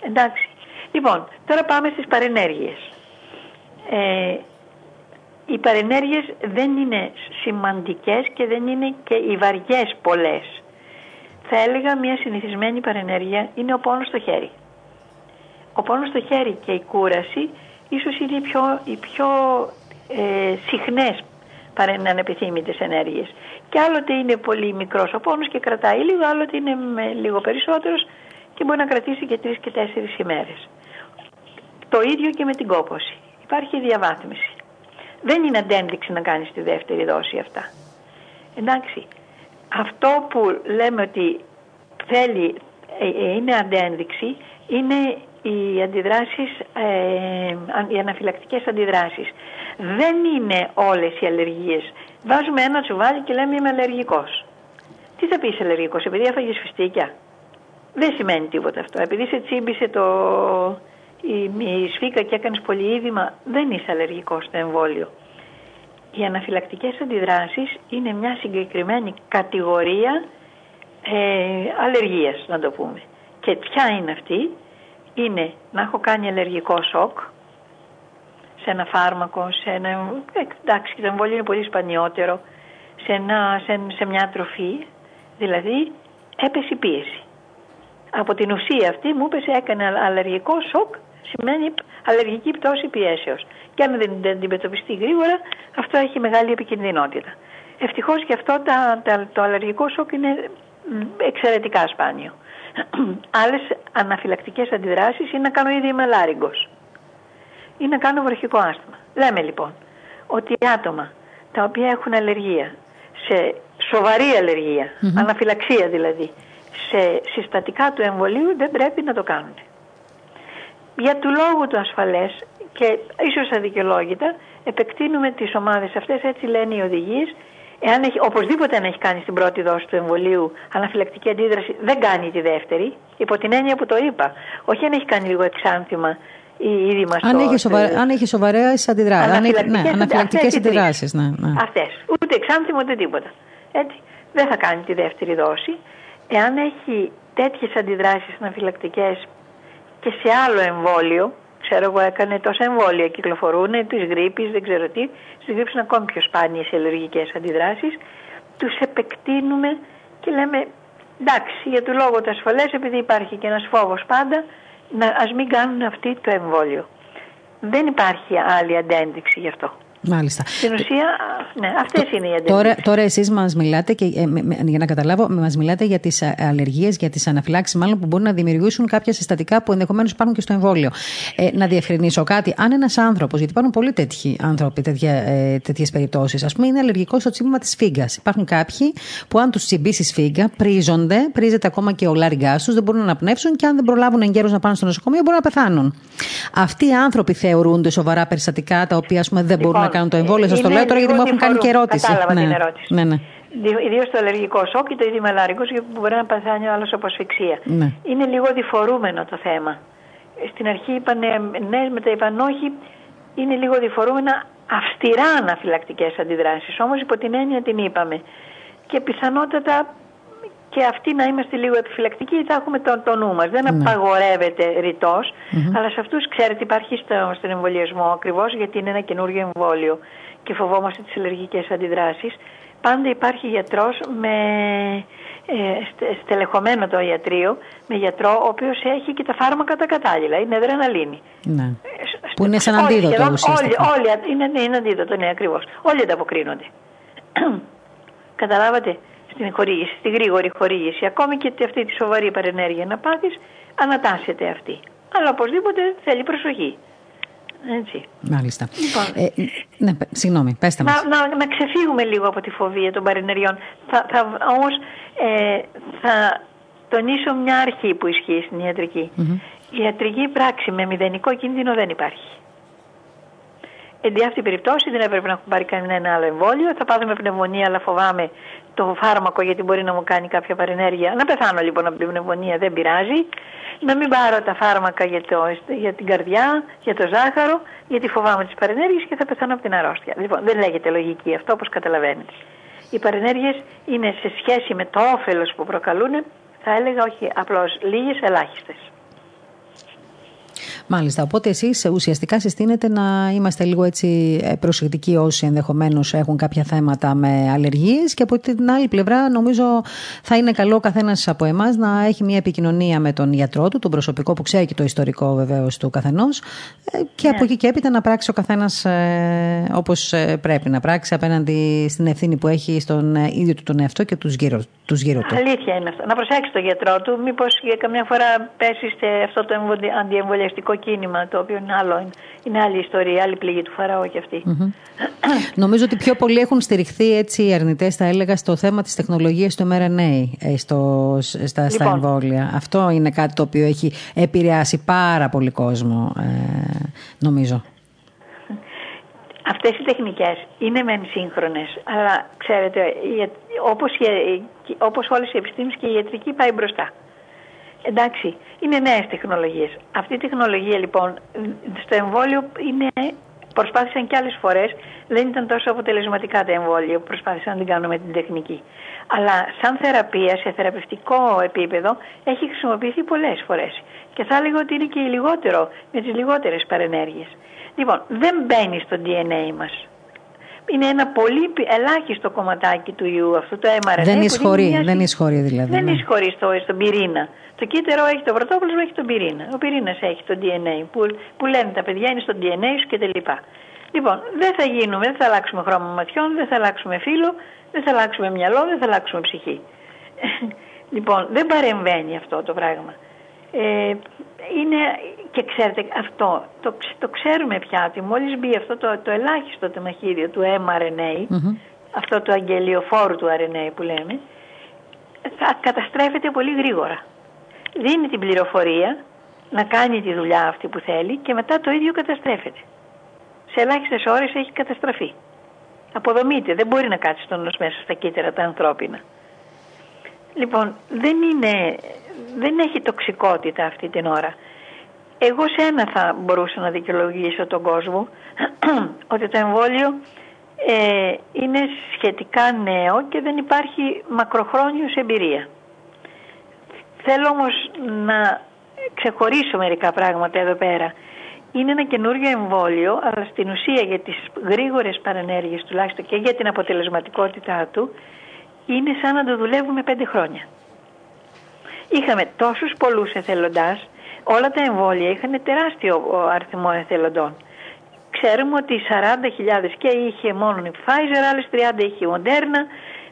E: Εντάξει. Λοιπόν, τώρα πάμε στις παρενέργειες. Ε, οι παρενέργειες δεν είναι σημαντικές και δεν είναι και οι βαριές πολλές. Θα έλεγα μια συνηθισμένη παρενέργεια είναι ο πόνος στο χέρι. ο πόνος στο χέρι και η κούραση ίσως είναι οι πιο, οι πιο ε, συχνές ανεπιθύμητες ενέργειες. Και άλλοτε είναι πολύ μικρός ο πόνος και κρατάει λίγο, άλλοτε είναι με λίγο περισσότερος και μπορεί να κρατήσει και τρεις και τέσσερις ημέρες. Το ίδιο και με την κόπωση. Υπάρχει διαβάθμιση. Δεν είναι αντένδειξη να κάνεις τη δεύτερη δόση αυτά. Εντάξει, αυτό που λέμε ότι θέλει, ε, ε, είναι αντένδειξη, είναι οι αντιδράσεις, ε, οι αναφυλακτικές αντιδράσεις. Δεν είναι όλες οι αλλεργίες. Βάζουμε ένα τσουβάλι και λέμε είμαι αλλεργικός. Τι θα πεις αλλεργικός, επειδή έφαγες φιστίκια; Δεν σημαίνει τίποτα αυτό. Επειδή σε τσίμπησε το, η, η σφίκα και έκανες πολυείδημα, δεν είσαι αλλεργικός στο εμβόλιο. Οι αναφυλακτικές αντιδράσεις είναι μια συγκεκριμένη κατηγορία ε, αλλεργίας, να το πούμε. Και ποια είναι αυτή, είναι να έχω κάνει αλλεργικό σοκ σε ένα φάρμακο, σε ένα, εντάξει το εμβόλιο είναι πολύ σπανιότερο, σε, ένα, σε, σε μια τροφή, δηλαδή έπεσε η πίεση. Από την ουσία αυτή μου έπεσε, έκανε αλλεργικό σοκ, σημαίνει αλλεργική πτώση πιέσεως. Και αν δεν αντιμετωπιστεί γρήγορα, αυτό έχει μεγάλη επικινδυνότητα. Ευτυχώς και αυτό το αλλεργικό σοκ είναι εξαιρετικά σπάνιο. *clears throat* Άλλες αναφυλακτικές αντιδράσεις είναι να κάνω ήδη μελάριγκος ή να κάνω βροχικό άσθημα. Λέμε λοιπόν ότι άτομα τα οποία έχουν αλλεργία, σε σοβαρή αναφυλαξία δηλαδή, σε συστατικά του εμβολίου δεν πρέπει να το κάνουν. Για του λόγου του ασφαλές και ίσως αδικαιολόγητα επεκτείνουμε τις ομάδες αυτές, έτσι λένε οι οδηγίες, Εάν έχει, οπωσδήποτε αν έχει κάνει στην πρώτη δόση του εμβολίου αναφυλακτική αντίδραση, δεν κάνει τη δεύτερη, υπό την έννοια που το είπα. Όχι αν έχει κάνει λίγο εξάνθημα ή ήδη μας
A: αν, έχει σοβαρέ, αν έχει σοβαρές αντιδράσεις, αναφυλακτικές ναι, αντιδράσεις. Ναι, ναι.
E: Αυτές. Ούτε εξάνθημα ούτε τίποτα. Έτσι. Δεν θα κάνει τη δεύτερη δόση. Εάν έχει τέτοιες αντιδράσεις αναφυλακτικές και σε άλλο εμβόλιο, ξέρω εγώ έκανε τόσα εμβόλια, κυκλοφορούν, της γρήπης, δεν ξέρω τι, στι γρήπη είναι ακόμη πιο σπάνιες οι αλλεργικές αντιδράσεις, τους επεκτείνουμε και λέμε εντάξει, για το λόγο του ασφαλέ, επειδή υπάρχει και ένας φόβος πάντα, να ας μην κάνουν αυτοί το εμβόλιο. Δεν υπάρχει άλλη αντένδειξη γι' αυτό.
A: Μάλιστα.
E: Στην ουσία, ναι, αυτές είναι οι αντιδράσει.
A: Τώρα, τώρα εσείς μας μιλάτε, και, ε, για να καταλάβω, μας μιλάτε για τις ε, αλλεργίες, για τις αναφυλάξεις, μάλλον που μπορούν να δημιουργήσουν κάποια συστατικά που ενδεχομένως υπάρχουν και στο εμβόλιο. Ε, να διευκρινίσω κάτι. Αν ένας άνθρωπος, γιατί υπάρχουν πολλοί τέτοιοι άνθρωποι, ε, τέτοιες περιπτώσεις, ας πούμε, είναι αλλεργικός στο τσίπημα της φίγκα. Υπάρχουν κάποιοι που, αν τους τσιμπήσει σφίγγα, πρίζονται, πρίζεται ακόμα και ο λάριγκά τους, δεν μπορούν να αναπνεύσουν και αν δεν προλάβουν εγκαίρως να πάνε στο νοσοκομείο, μπορούν να πεθάνουν. Αυτοί οι άνθρωποι θεωρούνται σοβαρά περιστατικά τα οποία πούμε, δεν μπορούν να κάνουν το εμβόλιο. Σας το λέω τώρα γιατί μου έχουν κάνει και ερώτηση.
E: Κατάλαβα ναι. την ερώτηση.
A: Ναι, ναι.
E: Ιδίως το αλλεργικό σοκ και το ίδιο μελάρικο, που μπορεί να παθάνει ο άλλος από ασφυξία. Ναι. Είναι λίγο διφορούμενο το θέμα. Στην αρχή είπαν ναι, μετά είπαν όχι. Είναι λίγο διφορούμενα αυστηρά αναφυλακτικές αντιδράσεις. Όμως υπό την έννοια την είπαμε. Και πιθανότατα και αυτοί να είμαστε λίγο επιφυλακτικοί, θα έχουμε το, το νου μας. Δεν ναι. απαγορεύεται ρητός, mm-hmm. αλλά σε αυτούς ξέρετε υπάρχει στο, στον εμβολιασμό ακριβώς γιατί είναι ένα καινούριο εμβόλιο και φοβόμαστε τις αλλεργικές αντιδράσεις. Πάντα υπάρχει γιατρός με ε, στελεχωμένο το ιατρείο, με γιατρό ο οποίος έχει και τα φάρμακα τα κατάλληλα. Είναι αδρεναλίνη.
A: Ναι. Ε, Που είναι σαν αντίδοτο όλοι,
E: όλοι, όλοι, είναι, ναι, είναι αντίδοτο, ναι, ακριβώς. Όλοι ανταποκρίνονται. *clears throat* Καταλάβατε; Στην χορήγηση, στη γρήγορη χορήγηση, ακόμη και αυτή τη σοβαρή παρενέργεια να πάθεις, ανατάσσεται αυτή. Αλλά οπωσδήποτε θέλει προσοχή. Έτσι.
A: Μάλιστα. Λοιπόν, ε, ναι, συγγνώμη, πέστε μας.
E: Να, να, να, ξεφύγουμε λίγο από τη φοβία των παρενεργειών. Θα, θα, όμως ε, θα τονίσω μια αρχή που ισχύει στην ιατρική. Η ιατρική πράξη με μηδενικό κίνδυνο δεν υπάρχει. Εν τη αυτή περιπτώσει δεν έπρεπε να έχω πάρει κανένα άλλο εμβόλιο. Θα πάθουμε πνευμονία, αλλά φοβάμαι το φάρμακο γιατί μπορεί να μου κάνει κάποια παρενέργεια. Να πεθάνω λοιπόν από την πνευμονία, δεν πειράζει. Να μην πάρω τα φάρμακα για, το, για την καρδιά, για το ζάχαρο, γιατί φοβάμαι τις παρενέργειες και θα πεθάνω από την αρρώστια. Λοιπόν, δεν λέγεται λογική αυτό όπως καταλαβαίνετε. Οι παρενέργειες είναι σε σχέση με το όφελος που προκαλούν, θα έλεγα όχι απλώς λίγες, ελάχιστες.
A: Μάλιστα. Οπότε εσείς ουσιαστικά συστήνετε να είμαστε λίγο έτσι ε, προσεκτικοί όσοι ενδεχομένως έχουν κάποια θέματα με αλλεργίες και από την άλλη πλευρά νομίζω θα είναι καλό ο καθένας από εμάς να έχει μια επικοινωνία με τον γιατρό του, τον προσωπικό που ξέρει και το ιστορικό βεβαίως του καθενός ε, και από ναι. εκεί και έπειτα να πράξει ο καθένας ε, όπως πρέπει να πράξει απέναντι στην ευθύνη που έχει στον ίδιο του τον εαυτό και τους γύρω, τους γύρω του.
E: Αλήθεια είναι αυτό. Να προσέξει τον γιατρό του, μήπως καμιά φορά πέσει σε αυτό το αντιεμβολιαστικό κίνημα, το οποίο είναι άλλο, είναι άλλη ιστορία, άλλη πληγή του Φαραώ και αυτή.
A: Νομίζω ότι πιο πολλοί έχουν στηριχθεί έτσι οι αρνητές, θα έλεγα, στο θέμα της τεχνολογίας του mRNA ε, στο, στα, στα λοιπόν. εμβόλια. Αυτό είναι κάτι το οποίο έχει επηρεάσει πάρα πολύ κόσμο, ε, νομίζω.
E: Αυτές οι τεχνικές είναι μεν σύγχρονες, αλλά ξέρετε, όπως, όπως όλες οι επιστήμες και η ιατρική πάει μπροστά. Εντάξει, είναι νέες τεχνολογίες. Αυτή η τεχνολογία λοιπόν στο εμβόλιο είναι, προσπάθησαν και άλλες φορές, δεν ήταν τόσο αποτελεσματικά τα εμβόλια που προσπάθησαν να την κάνουν με την τεχνική. Αλλά σαν θεραπεία, σε θεραπευτικό επίπεδο, έχει χρησιμοποιηθεί πολλές φορές. Και θα έλεγα ότι είναι και λιγότερο, με τις λιγότερες παρενέργειες. Λοιπόν, δεν μπαίνει στο DNA μας. Είναι ένα πολύ ελάχιστο κομματάκι του ιού, αυτό το mRNA.
A: Δεν εισχωρεί, δεν εισχωρεί δηλαδή.
E: Δεν ναι. εισχωρεί στο, στον πυρήνα. Το κύτταρο έχει το πρωτόπλασμα, έχει τον πυρήνα. Ο πυρήνας έχει το DNA που, που λένε τα παιδιά είναι στο DNA σου κτλ. Λοιπόν, δεν θα γίνουμε, δεν θα αλλάξουμε χρώμα ματιών, δεν θα αλλάξουμε φύλλο, δεν θα αλλάξουμε μυαλό, δεν θα αλλάξουμε ψυχή. *laughs* λοιπόν, δεν παρεμβαίνει αυτό το πράγμα. Ε, είναι, και ξέρετε αυτό, το, το ξέρουμε πια ότι μόλις μπει αυτό το, το ελάχιστο τεμαχίδιο του mRNA, αυτό το αγγελιοφόρου του RNA που λέμε, θα καταστρέφεται πολύ γρήγορα. Δίνει την πληροφορία να κάνει τη δουλειά αυτή που θέλει και μετά το ίδιο καταστρέφεται. Σε ελάχιστες ώρες έχει καταστραφεί. Αποδομείται, δεν μπορεί να κάτσει τον μέσα στα κύτταρα τα ανθρώπινα. Λοιπόν, δεν είναι δεν έχει τοξικότητα αυτή την ώρα. Εγώ σε ένα θα μπορούσα να δικαιολογήσω τον κόσμο, *clears throat* ότι το εμβόλιο ε, είναι σχετικά νέο και δεν υπάρχει μακροχρόνιος εμπειρία. Θέλω όμως να ξεχωρίσω μερικά πράγματα εδώ πέρα. Είναι ένα καινούριο εμβόλιο, αλλά στην ουσία για τις γρήγορες παρενέργειες τουλάχιστον και για την αποτελεσματικότητά του, είναι σαν να το δουλεύουμε πέντε χρόνια. Είχαμε τόσους πολλούς εθελοντάς, όλα τα εμβόλια είχαν τεράστιο αριθμό εθελοντών. Ξέρουμε ότι 40.000 και είχε μόνο η Pfizer, άλλες 30 είχε η Moderna,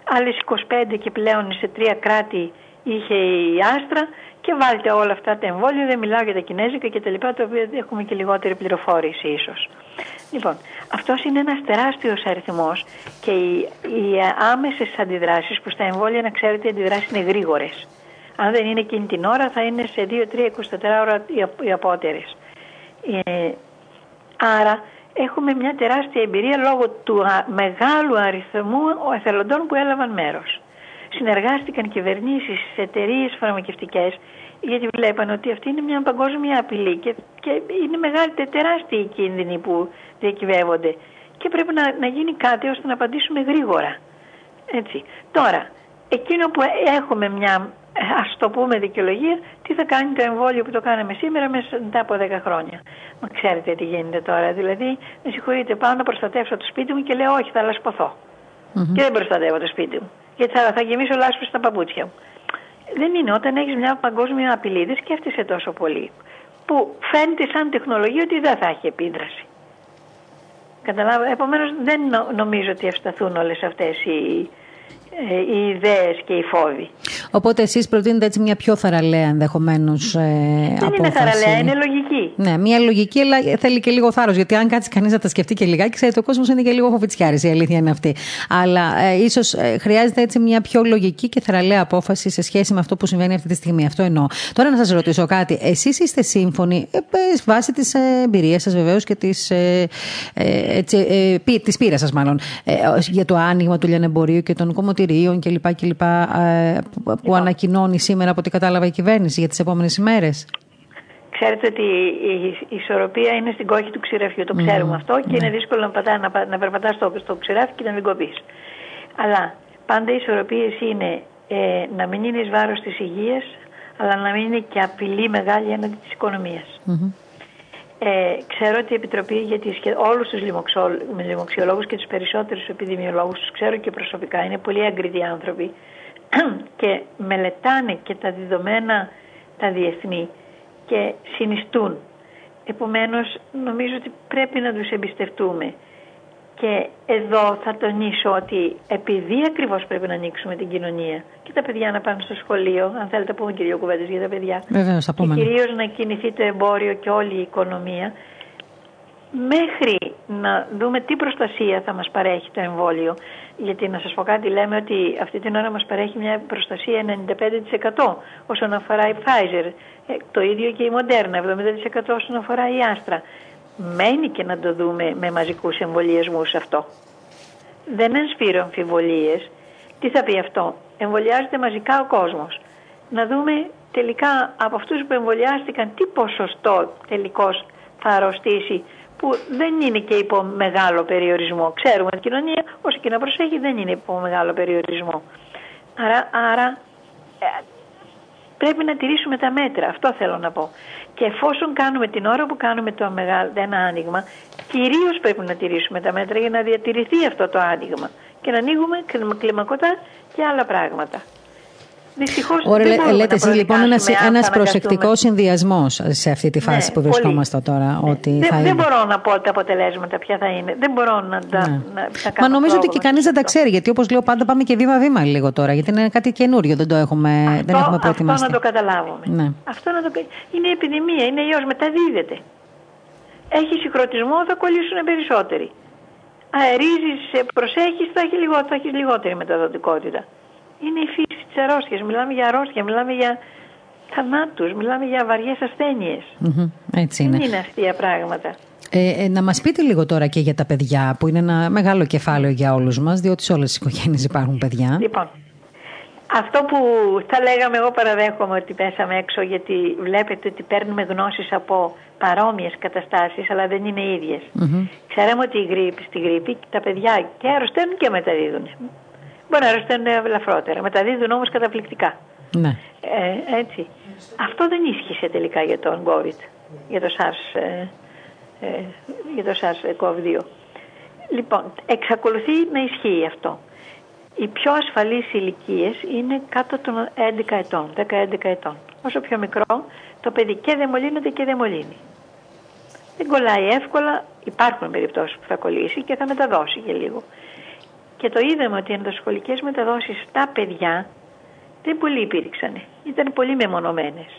E: άλλες 25 και πλέον σε τρία κράτη είχε η Άστρα και βάλτε όλα αυτά τα εμβόλια, δεν μιλάω για τα κινέζικα και τα λοιπά, τα οποία έχουμε και λιγότερη πληροφόρηση ίσως. Λοιπόν, αυτός είναι ένας τεράστιος αριθμός και οι, οι άμεσες αντιδράσεις που στα εμβόλια, να ξέρετε, οι αντιδράσεις είναι γρήγορες. Αν δεν είναι εκείνη την ώρα θα είναι σε 2, 3, 24 ώρα οι απότερες. Ε, άρα έχουμε μια τεράστια εμπειρία λόγω του μεγάλου αριθμού εθελοντών που έλαβαν μέρος. Συνεργάστηκαν κυβερνήσεις, εταιρείες φαρμακευτικές γιατί βλέπαν ότι αυτή είναι μια παγκόσμια απειλή και, και είναι μεγάλη, τεράστια οι κίνδυνοι που διακυβεύονται και πρέπει να, να γίνει κάτι ώστε να απαντήσουμε γρήγορα. Έτσι. Τώρα, εκείνο που έχουμε μια Α το πούμε δικαιολογία, τι θα κάνει το εμβόλιο που το κάναμε σήμερα μέσα μετά από 10 χρόνια. Μα ξέρετε τι γίνεται τώρα. Δηλαδή, με συγχωρείτε, πάω να προστατεύσω το σπίτι μου και λέω όχι, θα λασποθώ. Και δεν προστατεύω το σπίτι μου. Γιατί θα, θα γεμίσω λάσπη στα παπούτσια μου. Δεν είναι. Όταν έχεις μια παγκόσμια απειλή, δεν σκέφτεσαι τόσο πολύ. Που φαίνεται σαν τεχνολογία ότι δεν θα έχει επίδραση. Καταλάβω. Επομένως, δεν νομίζω ότι ευσταθούν όλες αυτές οι, ε, οι ιδέες και οι φόβοι.
A: Οπότε εσείς προτείνετε έτσι μια πιο θαραλέα ενδεχομένως ε,
E: Δεν
A: απόφαση.
E: είναι θαραλέα, είναι λογική.
A: Ναι, μια λογική, αλλά θέλει και λίγο θάρρος. Γιατί αν κάτσει κανείς να τα σκεφτεί και λιγάκι, ξέρετε, ο κόσμος είναι και λίγο φοβητσιάρη. Η αλήθεια είναι αυτή. Αλλά ε, ίσως ε, χρειάζεται έτσι μια πιο λογική και θαραλέα απόφαση σε σχέση με αυτό που συμβαίνει αυτή τη στιγμή. Αυτό εννοώ. Τώρα να σας ρωτήσω κάτι. Εσείς είστε σύμφωνοι, ε, βάσει της εμπειρίας σας βεβαίως και της ε, ε, ε, πείρας σας, μάλλον, ε, για το άνοιγμα του λιανεμπορίου και των κομμωτηρίων κλπ. κλπ ε, που λοιπόν. ανακοινώνει σήμερα από ό,τι κατάλαβα η κυβέρνηση για τις επόμενες ημέρες.
E: Ξέρετε ότι η ισορροπία είναι στην κόχη του ξηράφιου. Το ξέρουμε ναι. αυτό και ναι. είναι δύσκολο να, πατά, να, να περπατάς στο, στο ξηράφι και να μην κοπείς. Αλλά πάντα οι ισορροπίες είναι ε, να μην είναι εις βάρος της υγείας, αλλά να μην είναι και απειλή μεγάλη έναντι της οικονομίας. Ε, ξέρω ότι η Επιτροπή, γιατί όλους τους λοιμοξιολόγους και τους περισσότερους επιδημιολόγους τους ξέρω και προσωπικά, είναι πολύ αγκριτοί άνθρωποι *clears throat* και μελετάνε και τα δεδομένα τα διεθνή και συνιστούν. Επομένως νομίζω ότι πρέπει να τους εμπιστευτούμε. Και εδώ θα τονίσω ότι επειδή ακριβώς πρέπει να ανοίξουμε την κοινωνία και τα παιδιά να πάνε στο σχολείο, αν θέλετε να πούμε και δύο κουβέντες για τα παιδιά,
A: Βεβαίως,
E: και κυρίως να κινηθεί το εμπόριο και όλη η οικονομία, μέχρι να δούμε τι προστασία θα μας παρέχει το εμβόλιο. Γιατί να σας πω κάτι, λέμε ότι αυτή την ώρα μας παρέχει μια προστασία 95% όσον αφορά η Pfizer. Ε, το ίδιο και η Moderna, 70% όσον αφορά η Astra. Μένει και να το δούμε με μαζικούς εμβολιασμούς αυτό. Δεν ενσφύρω αμφιβολίες. Τι θα πει αυτό; Εμβολιάζεται μαζικά ο κόσμος. Να δούμε τελικά από αυτούς που εμβολιάστηκαν τι ποσοστό τελικώς θα αρρωστήσει που δεν είναι και υπό μεγάλο περιορισμό. Ξέρουμε ότι η κοινωνία όσο και να προσέχει δεν είναι υπό μεγάλο περιορισμό. Άρα, άρα ε, πρέπει να τηρήσουμε τα μέτρα. Αυτό θέλω να πω. Και εφόσον κάνουμε την ώρα που κάνουμε το μεγάλο, ένα άνοιγμα, κυρίως πρέπει να τηρήσουμε τα μέτρα για να διατηρηθεί αυτό το άνοιγμα και να ανοίγουμε κλιμακωτά και άλλα πράγματα. Δυστυχώς
A: Ωραία, δεν λέτε εσείς λοιπόν ένας, ένας προσεκτικός συνδυασμός σε αυτή τη φάση ναι, που βρισκόμαστε πολύ. τώρα.
E: Ναι.
A: Ότι
E: δεν,
A: θα
E: δεν μπορώ να πω τα αποτελέσματα ποια θα είναι. Δεν μπορώ να τα, ναι. να,
A: τα κάνω Μα νομίζω ότι και κανείς δεν τα ξέρει. Γιατί όπως λέω πάντα πάμε και βήμα-βήμα λίγο τώρα. Γιατί είναι κάτι καινούριο. Δεν το έχουμε,
E: αυτό,
A: δεν έχουμε προετοιμαστεί.
E: Αυτό να το καταλάβουμε.
A: Ναι.
E: Αυτό να το, είναι επιδημία, είναι ιός, μεταδίδεται. Έχει συγχρονισμό, θα κολλήσουν περισσότεροι. Αερίζεις, προσέχεις, θα, έχει λιγό, θα έχεις λιγότερη μεταδοτικότητα είναι η φύση της αρρώστιας. Μιλάμε για αρρώστια, μιλάμε για θανάτους, μιλάμε για βαριές
A: έτσι είναι.
E: Δεν είναι αστεία πράγματα.
A: Ε, ε, να μας πείτε λίγο τώρα και για τα παιδιά που είναι ένα μεγάλο κεφάλαιο για όλους μας διότι σε όλες τις οικογένειες υπάρχουν παιδιά.
E: Λοιπόν, αυτό που θα λέγαμε εγώ παραδέχομαι ότι πέσαμε έξω γιατί βλέπετε ότι παίρνουμε γνώσεις από παρόμοιες καταστάσεις αλλά δεν είναι ίδιες. Mm-hmm. Ξέραμε ότι η γρήπη, στη γρήπη τα παιδιά και αρρωσταίνουν και μεταδίδουν. Μπορεί να αρρωσταίνουν ελαφρότερα. Μεταδίδουν όμως καταπληκτικά.
A: Ναι.
E: Ε, έτσι. Αυτό δεν ίσχυσε τελικά για τον COVID, για το SARS, ε, ε, για το SARS-CoV-2. Λοιπόν, εξακολουθεί να ισχύει αυτό. Οι πιο ασφαλείς ηλικίες είναι κάτω των 11 ετών, 10-11 ετών. Όσο πιο μικρό, το παιδί και δεν μολύνεται και δεν μολύνει. Δεν κολλάει εύκολα, υπάρχουν περιπτώσεις που θα κολλήσει και θα μεταδώσει και λίγο. Και το είδαμε ότι οι ενδοσχολικές μεταδόσεις στα παιδιά δεν πολύ υπήρξαν. Ήταν πολύ μεμονωμένες.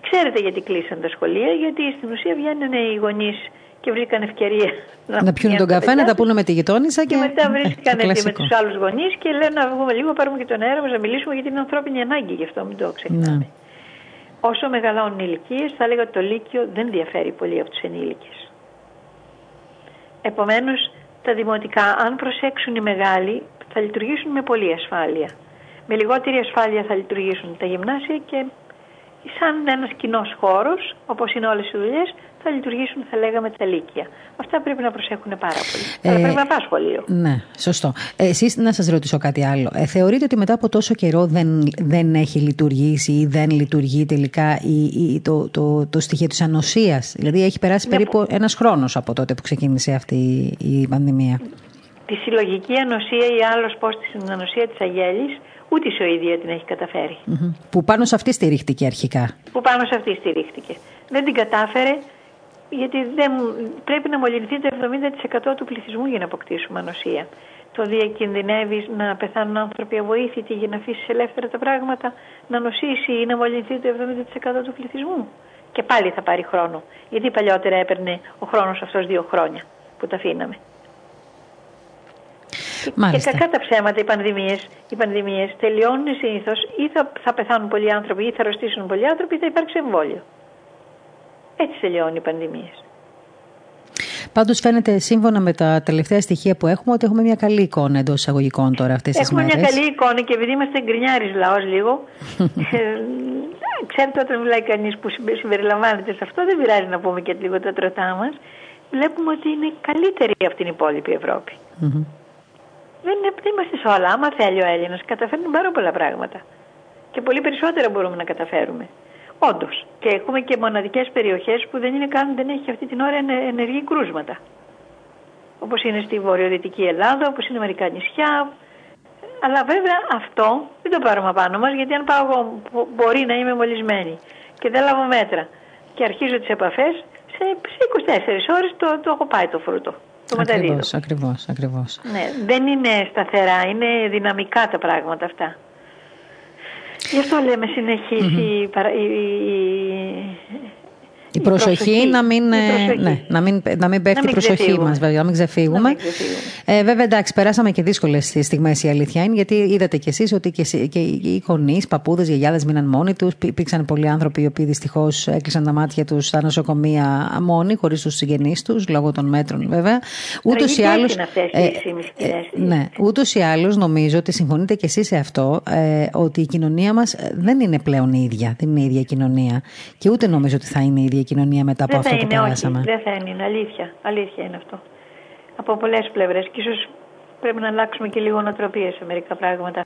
E: Ξέρετε γιατί κλείσαν τα σχολεία, γιατί στην ουσία βγαίνουν οι γονείς και βρήκαν ευκαιρία
A: να, να πιούν τον καφέ, να τα πούνε με τη γειτόνισσα
E: και, και μετά *laughs* βρίσκαν με τους άλλους γονείς και λένε να βγούμε λίγο, πάρουμε και τον αέρα μας, να μιλήσουμε γιατί είναι ανθρώπινη ανάγκη, γι' αυτό μην το ξεχνάμε. Ναι. Όσο μεγαλώνουν οι ηλικίες, θα έλεγα ότι το Λύκειο δεν διαφέρει πολύ από του ενήλικες. Επομένως, τα δημοτικά, αν προσέξουν οι μεγάλοι, θα λειτουργήσουν με πολύ ασφάλεια. Με λιγότερη ασφάλεια θα λειτουργήσουν τα γυμνάσια και σαν ένας κοινός χώρος, όπως είναι όλες οι δουλειές, θα λειτουργήσουν, θα λέγαμε, τα λύκεια. Αυτά πρέπει να προσέχουν πάρα πολύ. Ε, Αλλά πρέπει να πάει σχολείο.
A: Ναι, σωστό. Ε, εσείς να σας ρωτήσω κάτι άλλο. Ε, θεωρείτε ότι μετά από τόσο καιρό δεν, δεν έχει λειτουργήσει ή δεν λειτουργεί τελικά η, η, το, το, το στοιχείο της ανοσίας; Δηλαδή έχει περάσει ναι, περίπου ένας χρόνος από τότε που ξεκίνησε αυτή η πανδημία.
E: Τη συλλογική ανοσία ή άλλος πώς την ανοσία της αγέλης ούτε η Σοηδία την έχει
A: Που πάνω σε αυτή στηρίχτηκε αρχικά.
E: Που πάνω σε αυτή στηρίχτηκε. Δεν την κατάφερε γιατί δεν, πρέπει να μολυνθεί το 70% του πληθυσμού για να αποκτήσουμε ανοσία. Το διακινδυνεύει να πεθάνουν άνθρωποι αβοήθητοι για να αφήσει ελεύθερα τα πράγματα, να νοσήσει ή να μολυνθεί το 70% του πληθυσμού. Και πάλι θα πάρει χρόνο. Γιατί παλιότερα έπαιρνε ο χρόνος αυτός δύο χρόνια που τα αφήναμε.
A: Μάλιστα.
E: Και κακά τα ψέματα, οι πανδημίες, οι πανδημίες τελειώνουν συνήθως ή θα, θα πεθάνουν πολλοί άνθρωποι ή θα αρρωστήσουν πολλοί άνθρωποι ή θα υπάρξει εμβόλιο. Έτσι τελειώνουν οι πανδημίες.
A: Πάντως φαίνεται σύμφωνα με τα τελευταία στοιχεία που έχουμε ότι έχουμε μια καλή εικόνα εντός εισαγωγικών τώρα αυτές τις
E: έχουμε
A: μέρες.
E: Έχουμε μια καλή εικόνα και επειδή είμαστε γκρινιάρης λαός λίγο, *laughs* ε, ξέρετε όταν μιλάει κανείς που συμπεριλαμβάνεται σε αυτό δεν πειράζει να πούμε και λίγο τα τροτά μας, βλέπουμε ότι είναι καλύτερη από την υπόλοιπη Ευρώπη. Δεν, δεν είμαστε σε όλα. Άμα θέλει ο Έλληνας, καταφέρνουν πάρα πολλά πράγματα. Και πολύ περισσότερα μπορούμε να καταφέρουμε. Όντως. Και έχουμε και μοναδικές περιοχές που δεν, είναι καν, δεν έχει αυτή την ώρα ενεργή κρούσματα. Όπως είναι στη βορειοδυτική Ελλάδα, όπως είναι μερικά νησιά. Αλλά βέβαια αυτό δεν το πάρουμε πάνω μας, γιατί αν πάω εγώ, μπορεί να είμαι μολυσμένη και δεν λάβω μέτρα και αρχίζω τις επαφές, σε, 24 ώρες το, το έχω πάει το φρούτο. Το
A: ακριβώς, ακριβώς, ακριβώς.
E: Ναι, δεν είναι σταθερά, είναι δυναμικά τα πράγματα αυτά. Γι' αυτό λέμε συνεχίσει
A: η προσοχή, να μην, ε, Ναι, να μην, να μην πέφτει η προσοχή μας, βέβαια, να μην ξεφύγουμε. Να μην Ε, βέβαια, εντάξει, περάσαμε και δύσκολες στιγμές η αλήθεια είναι, γιατί είδατε κι εσείς ότι και, και οι γονείς, παππούδες, γιαγιάδες μείναν μόνοι τους. Υπήρξαν πολλοί άνθρωποι οι οποίοι δυστυχώς έκλεισαν τα μάτια τους στα νοσοκομεία μόνοι, χωρίς τους συγγενείς τους, λόγω των μέτρων βέβαια.
E: Ούτως ή άλλως.
A: Ε, ε, ναι, ούτως ή άλλως νομίζω ότι συμφωνείτε κι εσείς σε αυτό, ε, ότι η κοινωνία μας δεν είναι πλέον η ίδια. Δεν είναι η ίδια κοινωνία. Και ούτε νομίζω ότι θα είναι η ίδια κοινωνία μετά από αυτό που περάσαμε.
E: Όχι, δεν θα είναι, αλήθεια. Αλήθεια είναι αυτό. Από πολλές πλευρές. Και ίσως πρέπει να αλλάξουμε και λίγο νοοτροπίες σε μερικά πράγματα.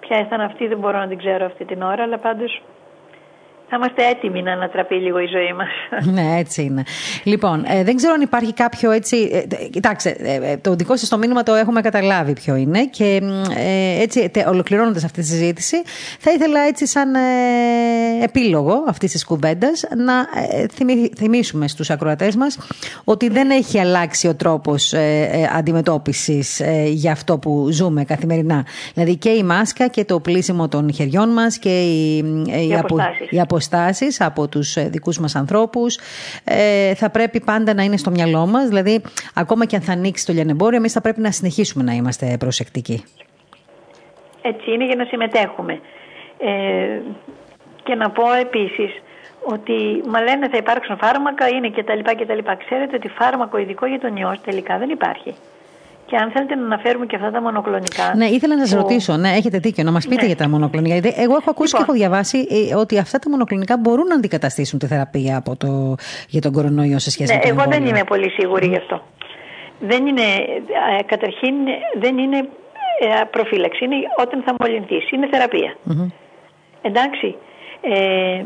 E: Ποια ήταν αυτή, δεν μπορώ να την ξέρω αυτή την ώρα, αλλά πάντως θα είμαστε έτοιμοι να ανατραπεί λίγο η ζωή μας. *laughs*
A: Ναι, έτσι είναι. Λοιπόν, ε, δεν ξέρω αν υπάρχει κάποιο έτσι. Ε, κοιτάξτε, ε, το δικό σας το μήνυμα το έχουμε καταλάβει ποιο είναι. Και ε, έτσι, ολοκληρώνοντας αυτή τη συζήτηση, θα ήθελα έτσι, σαν ε, επίλογο αυτής της κουβέντας, να ε, θυμίσουμε στους ακροατές μας ότι δεν έχει αλλάξει ο τρόπος ε, αντιμετώπισης για αυτό που ζούμε καθημερινά. Δηλαδή και η μάσκα και το πλήσιμο των χεριών μας και η,
E: οι,
A: οι αποστάσεις από τους ε, δικούς μας ανθρώπους ε, θα πρέπει πάντα να είναι στο μυαλό μας δηλαδή ακόμα και αν θα ανοίξει το λιανεμπόριο εμείς θα πρέπει να συνεχίσουμε να είμαστε προσεκτικοί
E: Έτσι είναι για να συμμετέχουμε ε, και να πω επίσης ότι μα λένε θα υπάρξουν φάρμακα είναι και τα λοιπά και τα λοιπά. Ξέρετε ότι φάρμακο ειδικό για τον ιό τελικά δεν υπάρχει. Και αν θέλετε να αναφέρουμε και αυτά τα μονοκλονικά.
A: Ναι, ήθελα να σας ρωτήσω, ναι, έχετε δίκιο, να μας πείτε ναι. για τα μονοκλονικά. Εγώ έχω ακούσει λοιπόν. και έχω διαβάσει ε, ότι αυτά τα μονοκλονικά μπορούν να αντικαταστήσουν τη θεραπεία από το, για τον κορονοϊό σε σχέση
E: ναι,
A: με το
E: Εγώ εμβόλιο. δεν είμαι πολύ σίγουρη γι' αυτό. Δεν είναι, ε, καταρχήν δεν είναι ε, προφύλαξη, είναι όταν θα μολυνθείς. Είναι θεραπεία. Εντάξει. Ε,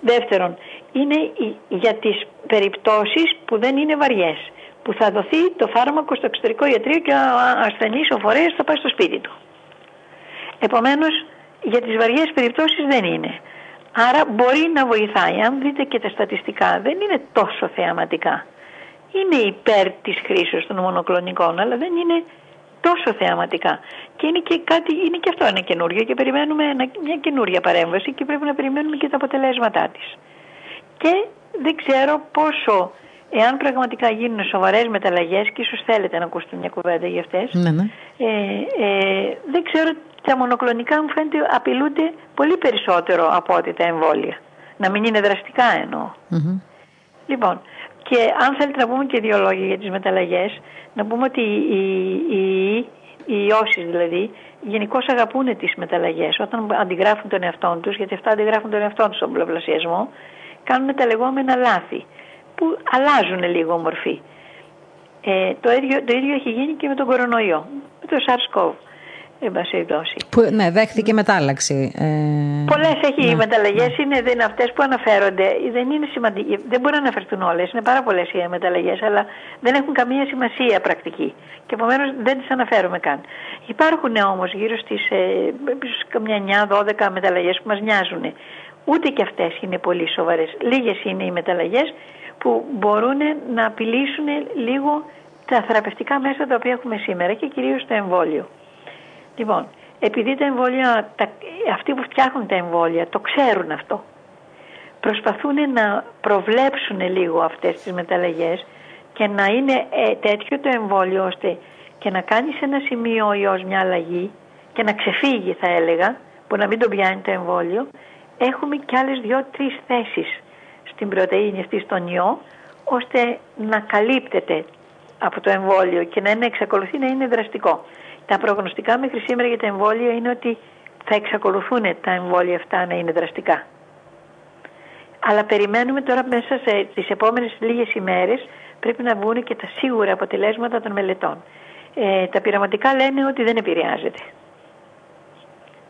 E: δεύτερον, είναι για τις περιπτώσεις που δεν είναι βαριές που θα δοθεί το φάρμακο στο εξωτερικό ιατρείο και ο ασθενής ο φορέας θα πάει στο σπίτι του. Επομένως για τις βαριές περιπτώσεις δεν είναι. Άρα μπορεί να βοηθάει. Αν δείτε και τα στατιστικά δεν είναι τόσο θεαματικά. Είναι υπέρ της χρήσης των μονοκλονικών αλλά δεν είναι τόσο θεαματικά. Και είναι και κάτι, είναι και αυτό ένα καινούριο και περιμένουμε μια καινούρια παρέμβαση και πρέπει να περιμένουμε και τα αποτελέσματά της. Και δεν ξέρω πόσο Εάν πραγματικά γίνουν σοβαρές μεταλλαγές, και ίσως θέλετε να ακούσετε μια κουβέντα για αυτές,
A: ναι, ναι.
E: ε, ε, δεν ξέρω, τα μονοκλονικά μου φαίνεται απειλούνται πολύ περισσότερο από ότι τα εμβόλια. Να μην είναι δραστικά Λοιπόν, και αν θέλετε να πούμε και δύο λόγια για τις μεταλλαγές, να πούμε ότι οι, οι, οι ιώσεις δηλαδή γενικώ αγαπούν τις μεταλλαγές. Όταν αντιγράφουν τον εαυτό τους, γιατί αυτά αντιγράφουν τον εαυτό τους στον πολλαπλασιασμό, κάνουν τα λεγόμενα λάθη που αλλάζουν λίγο μορφή. Ε, το, ίδιο, το ίδιο έχει γίνει και με τον κορονοϊό, με το SARS-CoV.
A: Που, ναι, δέχτηκε μετάλλαξη. Ε,
E: Πολλές έχει ναι, μεταλλαγές, ναι. είναι, δεν είναι αυτές που αναφέρονται. Δεν είναι σημαντικέ. Δεν μπορεί να αναφερθούν όλες. Είναι πάρα πολλές οι μεταλλαγές, αλλά δεν έχουν καμία σημασία πρακτική. Και επομένως δεν τις αναφέρουμε καν. Υπάρχουν όμως γύρω στις ε, καμιά 9-12 μεταλλαγές που μας νοιάζουν. Ούτε και αυτές είναι πολύ σοβαρές. Λίγες είναι οι μεταλλαγές που μπορούν να απειλήσουν λίγο τα θεραπευτικά μέσα τα οποία έχουμε σήμερα και κυρίως το εμβόλιο. Λοιπόν, επειδή τα εμβόλια, τα, αυτοί που φτιάχνουν τα εμβόλια το ξέρουν αυτό, προσπαθούν να προβλέψουν λίγο αυτές τις μεταλλαγές και να είναι ε, τέτοιο το εμβόλιο ώστε και να κάνεις σε ένα σημείο ο ιός μια αλλαγή και να ξεφύγει θα έλεγα, που να μην τον πιάνει το εμβόλιο, έχουμε και άλλες δύο-τρεις θέσεις στην πρωτεΐνη αυτή στον ιό, ώστε να καλύπτεται από το εμβόλιο και να είναι, εξακολουθεί να είναι δραστικό. Τα προγνωστικά μέχρι σήμερα για τα εμβόλια είναι ότι θα εξακολουθούν τα εμβόλια αυτά να είναι δραστικά. Αλλά περιμένουμε τώρα μέσα σε τις επόμενες λίγες ημέρες πρέπει να βγουν και τα σίγουρα αποτελέσματα των μελετών. Ε, τα πειραματικά λένε ότι δεν επηρεάζεται.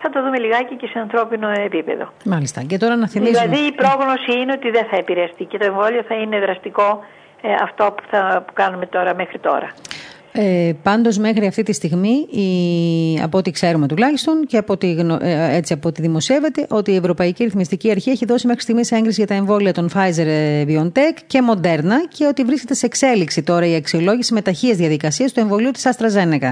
E: Θα το δούμε λιγάκι και σε ανθρώπινο επίπεδο.
A: Μάλιστα. Και τώρα να θυμίσουμε...
E: Δηλαδή η πρόγνωση είναι ότι δεν θα επηρεαστεί και το εμβόλιο θα είναι δραστικό ε, αυτό που, θα, που κάνουμε τώρα μέχρι τώρα.
A: Ε, Πάντως, μέχρι αυτή τη στιγμή, η, από ό,τι ξέρουμε τουλάχιστον και από ό,τι, ε, έτσι από ό,τι δημοσιεύεται, ότι η Ευρωπαϊκή Ρυθμιστική Αρχή έχει δώσει μέχρι στιγμής έγκριση για τα εμβόλια των Pfizer ε, BioNTech και Moderna και ότι βρίσκεται σε εξέλιξη τώρα η αξιολόγηση με ταχείε διαδικασίε του εμβολίου της AstraZeneca.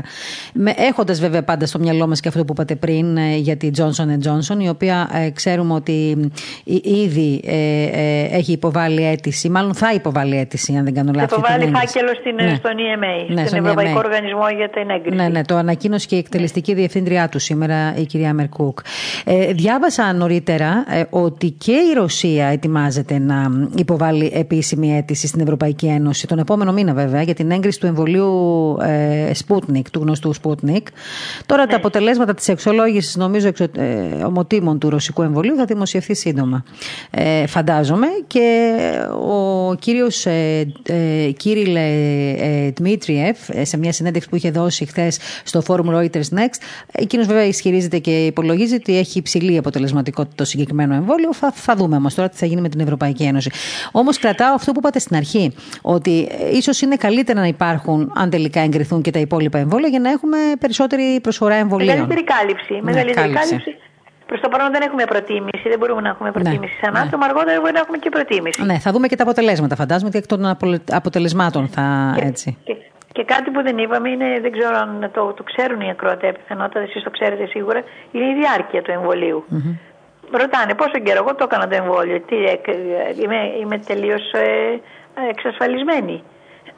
A: Έχοντας βέβαια πάντα στο μυαλό μας και αυτό που είπατε πριν ε, για τη Johnson Johnson, η οποία ε, ξέρουμε ότι ήδη ε, έχει υποβάλει αίτηση, μάλλον θα υποβάλει αίτηση, αν δεν κάνω λάθος.
E: Θα υποβάλει φάκελο στην, ναι. στον EMA, ναι, στην Ευρωπαϊκό ναι. Οργανισμό για την Έγκριση.
A: Ναι, ναι, το ανακοίνωσε και η εκτελεστική διευθύντριά του σήμερα, η κυρία Μερκούκ. Ε, διάβασα νωρίτερα ε, ότι και η Ρωσία ετοιμάζεται να υποβάλει επίσημη αίτηση στην Ευρωπαϊκή Ένωση τον επόμενο μήνα, βέβαια, για την έγκριση του εμβολίου ε, Sputnik, του γνωστού Sputnik. Τώρα τα ναι. αποτελέσματα της εξολόγησης, νομίζω, εξω, ε, ομοτήμων του ρωσικού εμβολίου θα δημοσιευθεί σύντομα. Ε, φαντάζομαι. Και ο κύριος ε, ε, Κύριλε ε, Δημήτριεφ, σε μια συνέντευξη που είχε δώσει χθες στο Forum Reuters Next. Εκείνος βέβαια ισχυρίζεται και υπολογίζει ότι έχει υψηλή αποτελεσματικότητα το συγκεκριμένο εμβόλιο. Θα, θα δούμε όμως τώρα τι θα γίνει με την Ευρωπαϊκή Ένωση. Όμως κρατάω αυτό που είπατε στην αρχή, ότι ίσως είναι καλύτερα να υπάρχουν, αν τελικά εγκριθούν και τα υπόλοιπα εμβόλια, για να έχουμε περισσότερη προσφορά εμβολίων.
E: Μεγαλύτερη κάλυψη. Ναι, μεγαλύτερη κάλυψη. Προς το παρόν δεν έχουμε προτίμηση, δεν μπορούμε να έχουμε ναι, προτίμηση ναι, σαν άτομο. Ναι. Αργότερα μπορεί να έχουμε και προτίμηση.
A: Ναι, θα δούμε και τα αποτελέσματα. Φαντάζομαι ότι εκ των αποτελεσμάτων θα
E: και,
A: έτσι.
E: Και, και κάτι που δεν είπαμε είναι, δεν ξέρω αν το, το ξέρουν οι ακροατές, πιθανότατα εσείς το ξέρετε σίγουρα, είναι η διάρκεια του εμβολίου. Mm-hmm. Ρωτάνε πόσο καιρό εγώ το έκανα το εμβόλιο, τι, είμαι, είμαι τελείως ε, εξασφαλισμένη.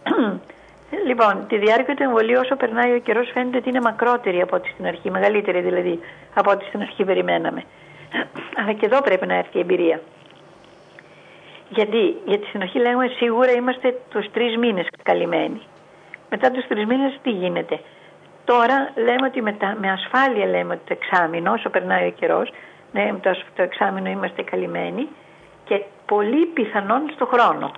E: *clears throat* λοιπόν, τη διάρκεια του εμβολίου όσο περνάει ο καιρός φαίνεται ότι είναι μακρότερη από ό,τι στην αρχή, μεγαλύτερη δηλαδή από ό,τι στην αρχή περιμέναμε. *clears throat* Αλλά και εδώ πρέπει να έρθει η εμπειρία. Γιατί, γιατί στην αρχή λέμε σίγουρα είμαστε τους τρεις μήνες καλυμμένοι. Μετά τους τρεις μήνες τι γίνεται. Τώρα λέμε ότι με, με ασφάλεια λέμε ότι το εξάμεινο, όσο περνάει ο καιρός, ναι, το, το εξάμεινο είμαστε καλυμμένοι και πολύ πιθανόν στο χρόνο.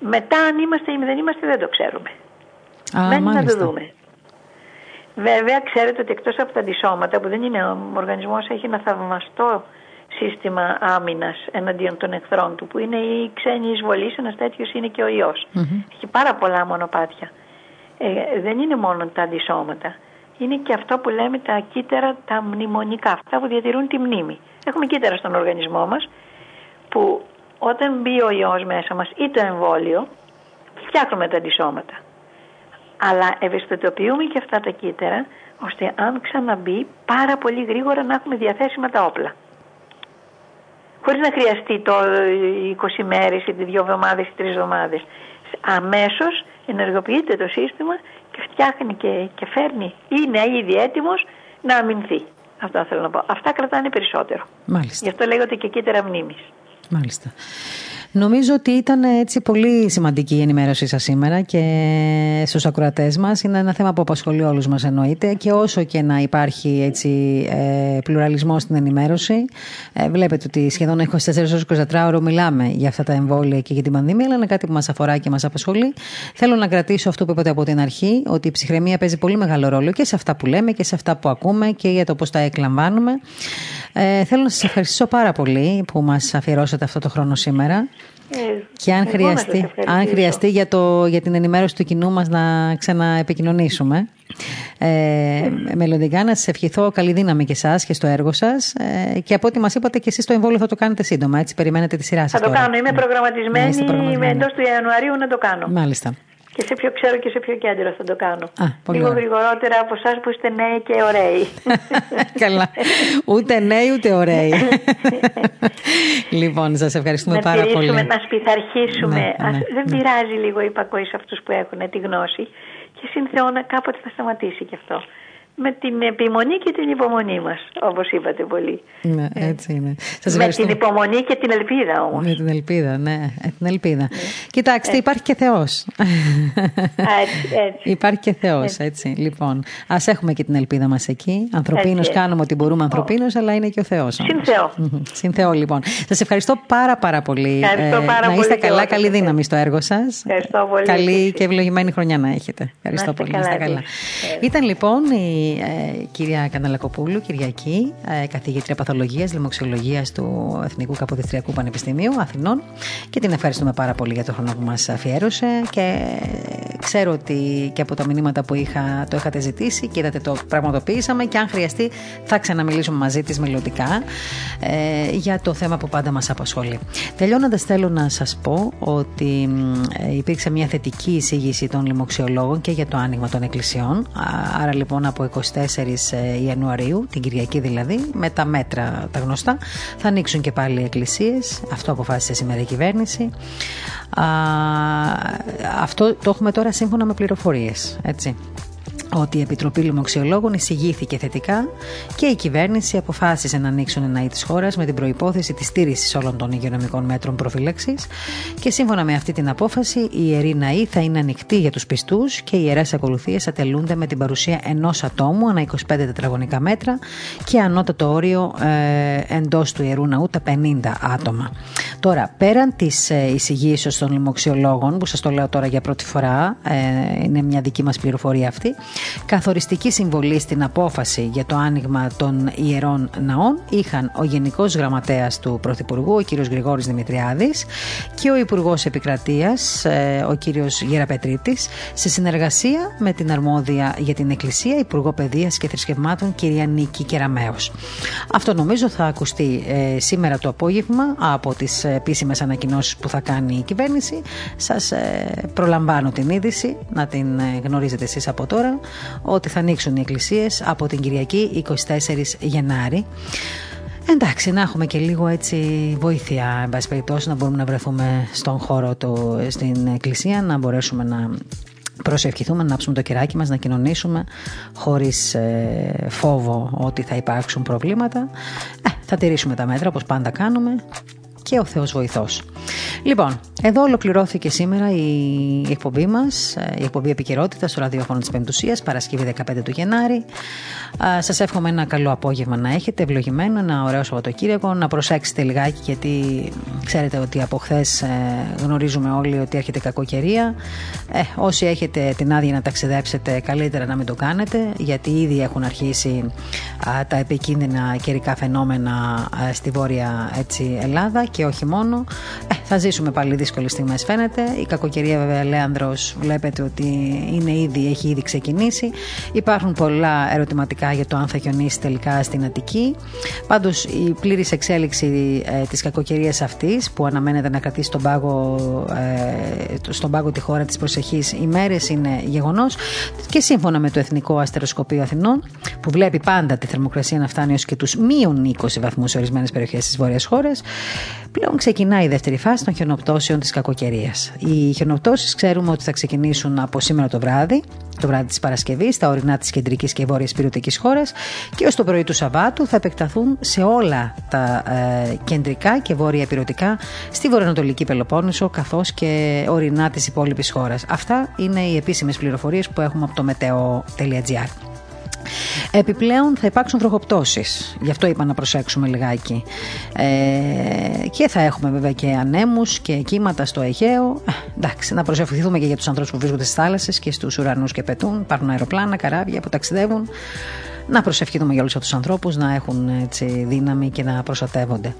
E: Μετά αν είμαστε ή δεν είμαστε δεν το ξέρουμε.
A: Α,
E: να το δούμε. Βέβαια ξέρετε ότι εκτός από τα αντισώματα που δεν είναι ο οργανισμός έχει ένα θαυμαστό σύστημα άμυνας εναντίον των εχθρών του που είναι η ξένη εισβολή, ένας τέτοιος είναι και ο ιός. Έχει πάρα πολλά μονοπάτια ε, δεν είναι μόνο τα αντισώματα. Είναι και αυτό που λέμε τα κύτταρα, τα μνημονικά, αυτά που διατηρούν τη μνήμη. Έχουμε κύτταρα στον οργανισμό μας που όταν μπει ο ιός μέσα μας ή το εμβόλιο φτιάχνουμε τα αντισώματα. Αλλά ευαισθητοποιούμε και αυτά τα κύτταρα ώστε αν ξαναμπεί πάρα πολύ γρήγορα να έχουμε διαθέσιμα τα όπλα. Χωρίς να χρειαστεί το 20 μέρες ή 2 εβδομάδες ή 3 εβδομάδες. Αμέσως ενεργοποιείται το σύστημα και φτιάχνει και, και φέρνει, είναι ήδη έτοιμος να αμυνθεί. Αυτό θέλω να πω. Αυτά κρατάνε περισσότερο.
A: Μάλιστα.
E: Γι' αυτό λέγονται και κύτταρα μνήμης.
A: Μάλιστα. Νομίζω ότι ήταν έτσι πολύ σημαντική η ενημέρωσή σας σήμερα και στους ακροατές μας. Είναι ένα θέμα που απασχολεί όλους μας εννοείται και όσο και να υπάρχει έτσι ε, πλουραλισμός στην ενημέρωση. Ε, βλέπετε ότι σχεδόν 24 ώρες 24 ώρο μιλάμε για αυτά τα εμβόλια και για την πανδημία, αλλά είναι κάτι που μας αφορά και μας απασχολεί. Θέλω να κρατήσω αυτό που είπατε από την αρχή, ότι η ψυχραιμία παίζει πολύ μεγάλο ρόλο και σε αυτά που λέμε και σε αυτά που ακούμε και για το πώς τα εκλαμβάνουμε. Ε, θέλω να σας ευχαριστήσω πάρα πολύ που μας αφιερώσατε αυτό το χρόνο σήμερα.
E: Ε,
A: και αν χρειαστεί, αν χρειαστεί για, το, για την ενημέρωση του κοινού μας να ξαναεπικοινωνήσουμε. Ε, μελλοντικά να σας ευχηθώ καλή δύναμη και εσά και στο έργο σας. Ε, και από ό,τι μας είπατε και εσείς το εμβόλιο θα το κάνετε σύντομα. Έτσι, περιμένετε τη σειρά σας.
E: Θα το κάνω. Είμαι προγραμματισμένη ναι, εντός του Ιανουαρίου να το κάνω.
A: Μάλιστα
E: και σε ποιο ξέρω και σε ποιο κέντρο θα το κάνω. Α, Λίγο γρηγορότερα από εσάς που είστε νέοι και ωραίοι. *laughs*
A: Καλά. Ούτε νέοι ούτε ωραίοι. *laughs* λοιπόν, σας ευχαριστούμε πάρα πολύ.
E: Να σπιθαρχήσουμε. Ναι, ναι, δεν ναι. πειράζει λίγο η υπακοή σε αυτούς που έχουν τη γνώση. Και συνθεώνα κάποτε θα σταματήσει και αυτό με την επιμονή και την υπομονή μας, όπως είπατε πολύ.
A: Ναι, έτσι είναι.
E: Σας με την υπομονή και την ελπίδα όμως.
A: Με την ελπίδα, ναι, ε, την ελπίδα. Ναι. Κοιτάξτε, έτσι. υπάρχει και Θεός.
E: Έτσι, έτσι.
A: υπάρχει και Θεός, έτσι. Λοιπόν, ας έχουμε και την ελπίδα μας εκεί. Ανθρωπίνως κάνουμε ό,τι μπορούμε ανθρωπίνως, αλλά είναι και ο Θεός.
E: Συνθεό.
A: Συνθεό, λοιπόν. Σας ευχαριστώ πάρα πάρα πολύ.
E: Ευχαριστώ πάρα
A: ε, να είστε καλά, καλή δύναμη στο έργο σας.
E: Ευχαριστώ πολύ.
A: Καλή και ευλογημένη χρονιά να έχετε. Ευχαριστώ πολύ.
E: Καλά, καλά.
A: Ήταν λοιπόν η ε, κυρία Καναλακοπούλου, Κυριακή, ε, καθηγήτρια παθολογίας, λοιμοξιολογίας του Εθνικού Καποδιστριακού Πανεπιστημίου Αθηνών και την ευχαριστούμε πάρα πολύ για το χρόνο που μας αφιέρωσε και ξέρω ότι και από τα μηνύματα που είχα το είχατε ζητήσει και είδατε το πραγματοποιήσαμε και αν χρειαστεί θα ξαναμιλήσουμε μαζί της μελλοντικά ε, για το θέμα που πάντα μας απασχολεί. Τελειώνοντας θέλω να σας πω ότι ε, υπήρξε μια θετική εισήγηση των λοιμοξιολόγων και για το άνοιγμα των εκκλησιών. Άρα λοιπόν από 24 ε, Ιανουαρίου, την Κυριακή δηλαδή, με τα μέτρα τα γνωστά, θα ανοίξουν και πάλι οι εκκλησίες. Αυτό αποφάσισε σήμερα η κυβέρνηση. Α, αυτό το έχουμε τώρα σύμφωνα με πληροφορίες, έτσι ότι η Επιτροπή Λοιμοξιολόγων εισηγήθηκε θετικά και η κυβέρνηση αποφάσισε να ανοίξουν ένα ή της χώρας με την προπόθεση της στήριξης όλων των υγειονομικών μέτρων προφύλαξη. Και σύμφωνα με αυτή την απόφαση, η ιερή ναή θα είναι ανοιχτή για τους πιστούς και οι ιερές ακολουθίες θα τελούνται με την παρουσία ενός ατόμου ανά 25 τετραγωνικά μέτρα και ανώτατο όριο ε, εντός του ιερού ναού τα 50 άτομα. Τώρα, πέραν της ε, εισηγήσεως των λοιμοξιολόγων, που σας το λέω τώρα για πρώτη φορά, ε, είναι μια δική μας πληροφορία αυτή, Καθοριστική συμβολή στην απόφαση για το άνοιγμα των ιερών ναών είχαν ο Γενικός Γραμματέας του Πρωθυπουργού, ο κ. Γρηγόρης Δημητριάδης, και ο Υπουργός Επικρατείας, ε, ο κ. Γεραπετρίτης, σε συνεργασία με την αρμόδια για την Εκκλησία, Υπουργό Παιδείας και Θρησκευμάτων, κ. Νίκη Κεραμέο. Αυτό νομίζω θα ακουστεί ε, σήμερα το απόγευμα από τις επίσημες ανακοινώσεις που θα κάνει η κυβέρνηση. Σας ε, προλαμβάνω την είδηση, να την γνωρίζετε εσείς από τώρα ότι θα ανοίξουν οι εκκλησίες από την Κυριακή 24 Γενάρη. Εντάξει, να έχουμε και λίγο έτσι βοήθεια, εν πάση περιπτώσει, να μπορούμε να βρεθούμε στον χώρο του, στην εκκλησία, να μπορέσουμε να προσευχηθούμε, να άψουμε το κεράκι μας, να κοινωνήσουμε χωρίς ε, φόβο ότι θα υπάρξουν προβλήματα. Ε, θα τηρήσουμε τα μέτρα όπως πάντα κάνουμε και ο Θεός βοηθός. Λοιπόν, εδώ ολοκληρώθηκε σήμερα η εκπομπή μας, η εκπομπή επικαιρότητας στο ραδιόφωνο της Πεμπτουσίας, Παρασκευή 15 του Γενάρη. Σας εύχομαι ένα καλό απόγευμα να έχετε, ευλογημένο, ένα ωραίο Σαββατοκύριακο, να προσέξετε λιγάκι γιατί ξέρετε ότι από χθες ε, γνωρίζουμε όλοι ότι έρχεται κακοκαιρία. Ε, όσοι έχετε την άδεια να ταξιδέψετε, καλύτερα να μην το κάνετε, γιατί ήδη έχουν αρχίσει τα επικίνδυνα καιρικά φαινόμενα στη Βόρεια έτσι, Ελλάδα και όχι μόνο. Ε, θα ζήσουμε πάλι δύσκολες στιγμές, φαίνεται. Η κακοκαιρία, βέβαια, Λέανδρος, βλέπετε ότι είναι ήδη, έχει ήδη ξεκινήσει. Υπάρχουν πολλά ερωτηματικά για το αν θα χιονίσει τελικά στην Αττική. Πάντως, η πλήρης εξέλιξη ε, της κακοκαιρίας αυτής, που αναμένεται να κρατήσει τον πάγο, ε, στον πάγο τη χώρα της προσεχής ημέρες, είναι γεγονός. Και σύμφωνα με το Εθνικό Αστεροσκοπείο Αθηνών, που βλέπει πάντα τη θερμοκρασία να φτάνει έως και τους μείον 20 βαθμούς σε ορισμένες περιοχές της βόρειας χώρας, πλέον ξεκινάει η δεύτερη φάση των χιονοπτώσεων της κακοκαιρίας. Οι χιονοπτώσεις ξέρουμε ότι θα ξεκινήσουν από σήμερα το βράδυ, το βράδυ της Παρασκευής, στα ορεινά της κεντρικής και βόρειας πυρωτική χώρας και ως το πρωί του Σαββάτου θα επεκταθούν σε όλα τα ε, κεντρικά και βόρεια πυρωτικά στη βορειοανατολική Πελοπόννησο καθώς και ορεινά της υπόλοιπης χώρας. Αυτά είναι οι επίσημες πληροφορίες που έχουμε από το meteo.gr. Επιπλέον θα υπάρξουν βροχοπτώσεις. Γι' αυτό είπα να προσέξουμε λιγάκι. Ε, και θα έχουμε βέβαια και ανέμους και κύματα στο Αιγαίο. Ε, εντάξει, να προσευχηθούμε και για τους ανθρώπους που βρίσκονται στις θάλασσες και στους ουρανούς και πετούν. Υπάρχουν αεροπλάνα, καράβια που ταξιδεύουν να προσευχηθούμε για όλους αυτούς τους ανθρώπους να έχουν έτσι, δύναμη και να προστατεύονται.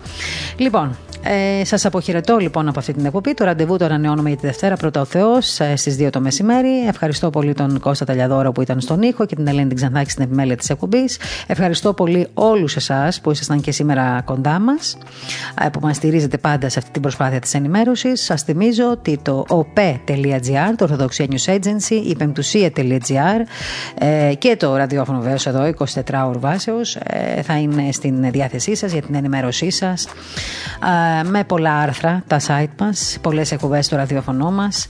A: Λοιπόν, ε, σας αποχαιρετώ λοιπόν από αυτή την εκπομπή. Το ραντεβού το ανανεώνουμε για τη Δευτέρα, πρώτα ο Θεός, ε, στις 2 το μεσημέρι. Ευχαριστώ πολύ τον Κώστα Ταλιαδόρο που ήταν στον ήχο και την Ελένη Ξανθάκη στην επιμέλεια της εκπομπής. Ευχαριστώ πολύ όλους εσάς που ήσασταν και σήμερα κοντά μας, ε, που μας στηρίζετε πάντα σε αυτή την προσπάθεια της ενημέρωσης. Σας θυμίζω ότι το op.gr, το Orthodoxia News Agency, η πεμπτουσία.gr ε, και το ραδιόφωνο βέβαια εδώ, 24 ώρου βάσεως ε, θα είναι στην διάθεσή σας για την ενημέρωσή σας. Ε, με πολλά άρθρα, τα site μας, πολλές εκπομπές στο ραδιόφωνο μας.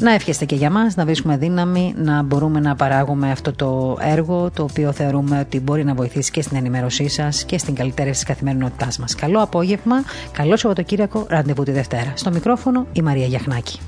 A: Να εύχεστε και για μας, να βρίσκουμε δύναμη, να μπορούμε να παράγουμε αυτό το έργο το οποίο θεωρούμε ότι μπορεί να βοηθήσει και στην ενημέρωσή σας και στην καλύτερη της καθημερινότητάς μας. Καλό απόγευμα, καλό Σαββατοκύριακο, ραντεβού τη Δευτέρα. Στο μικρόφωνο η Μαρία Γιαχνάκη.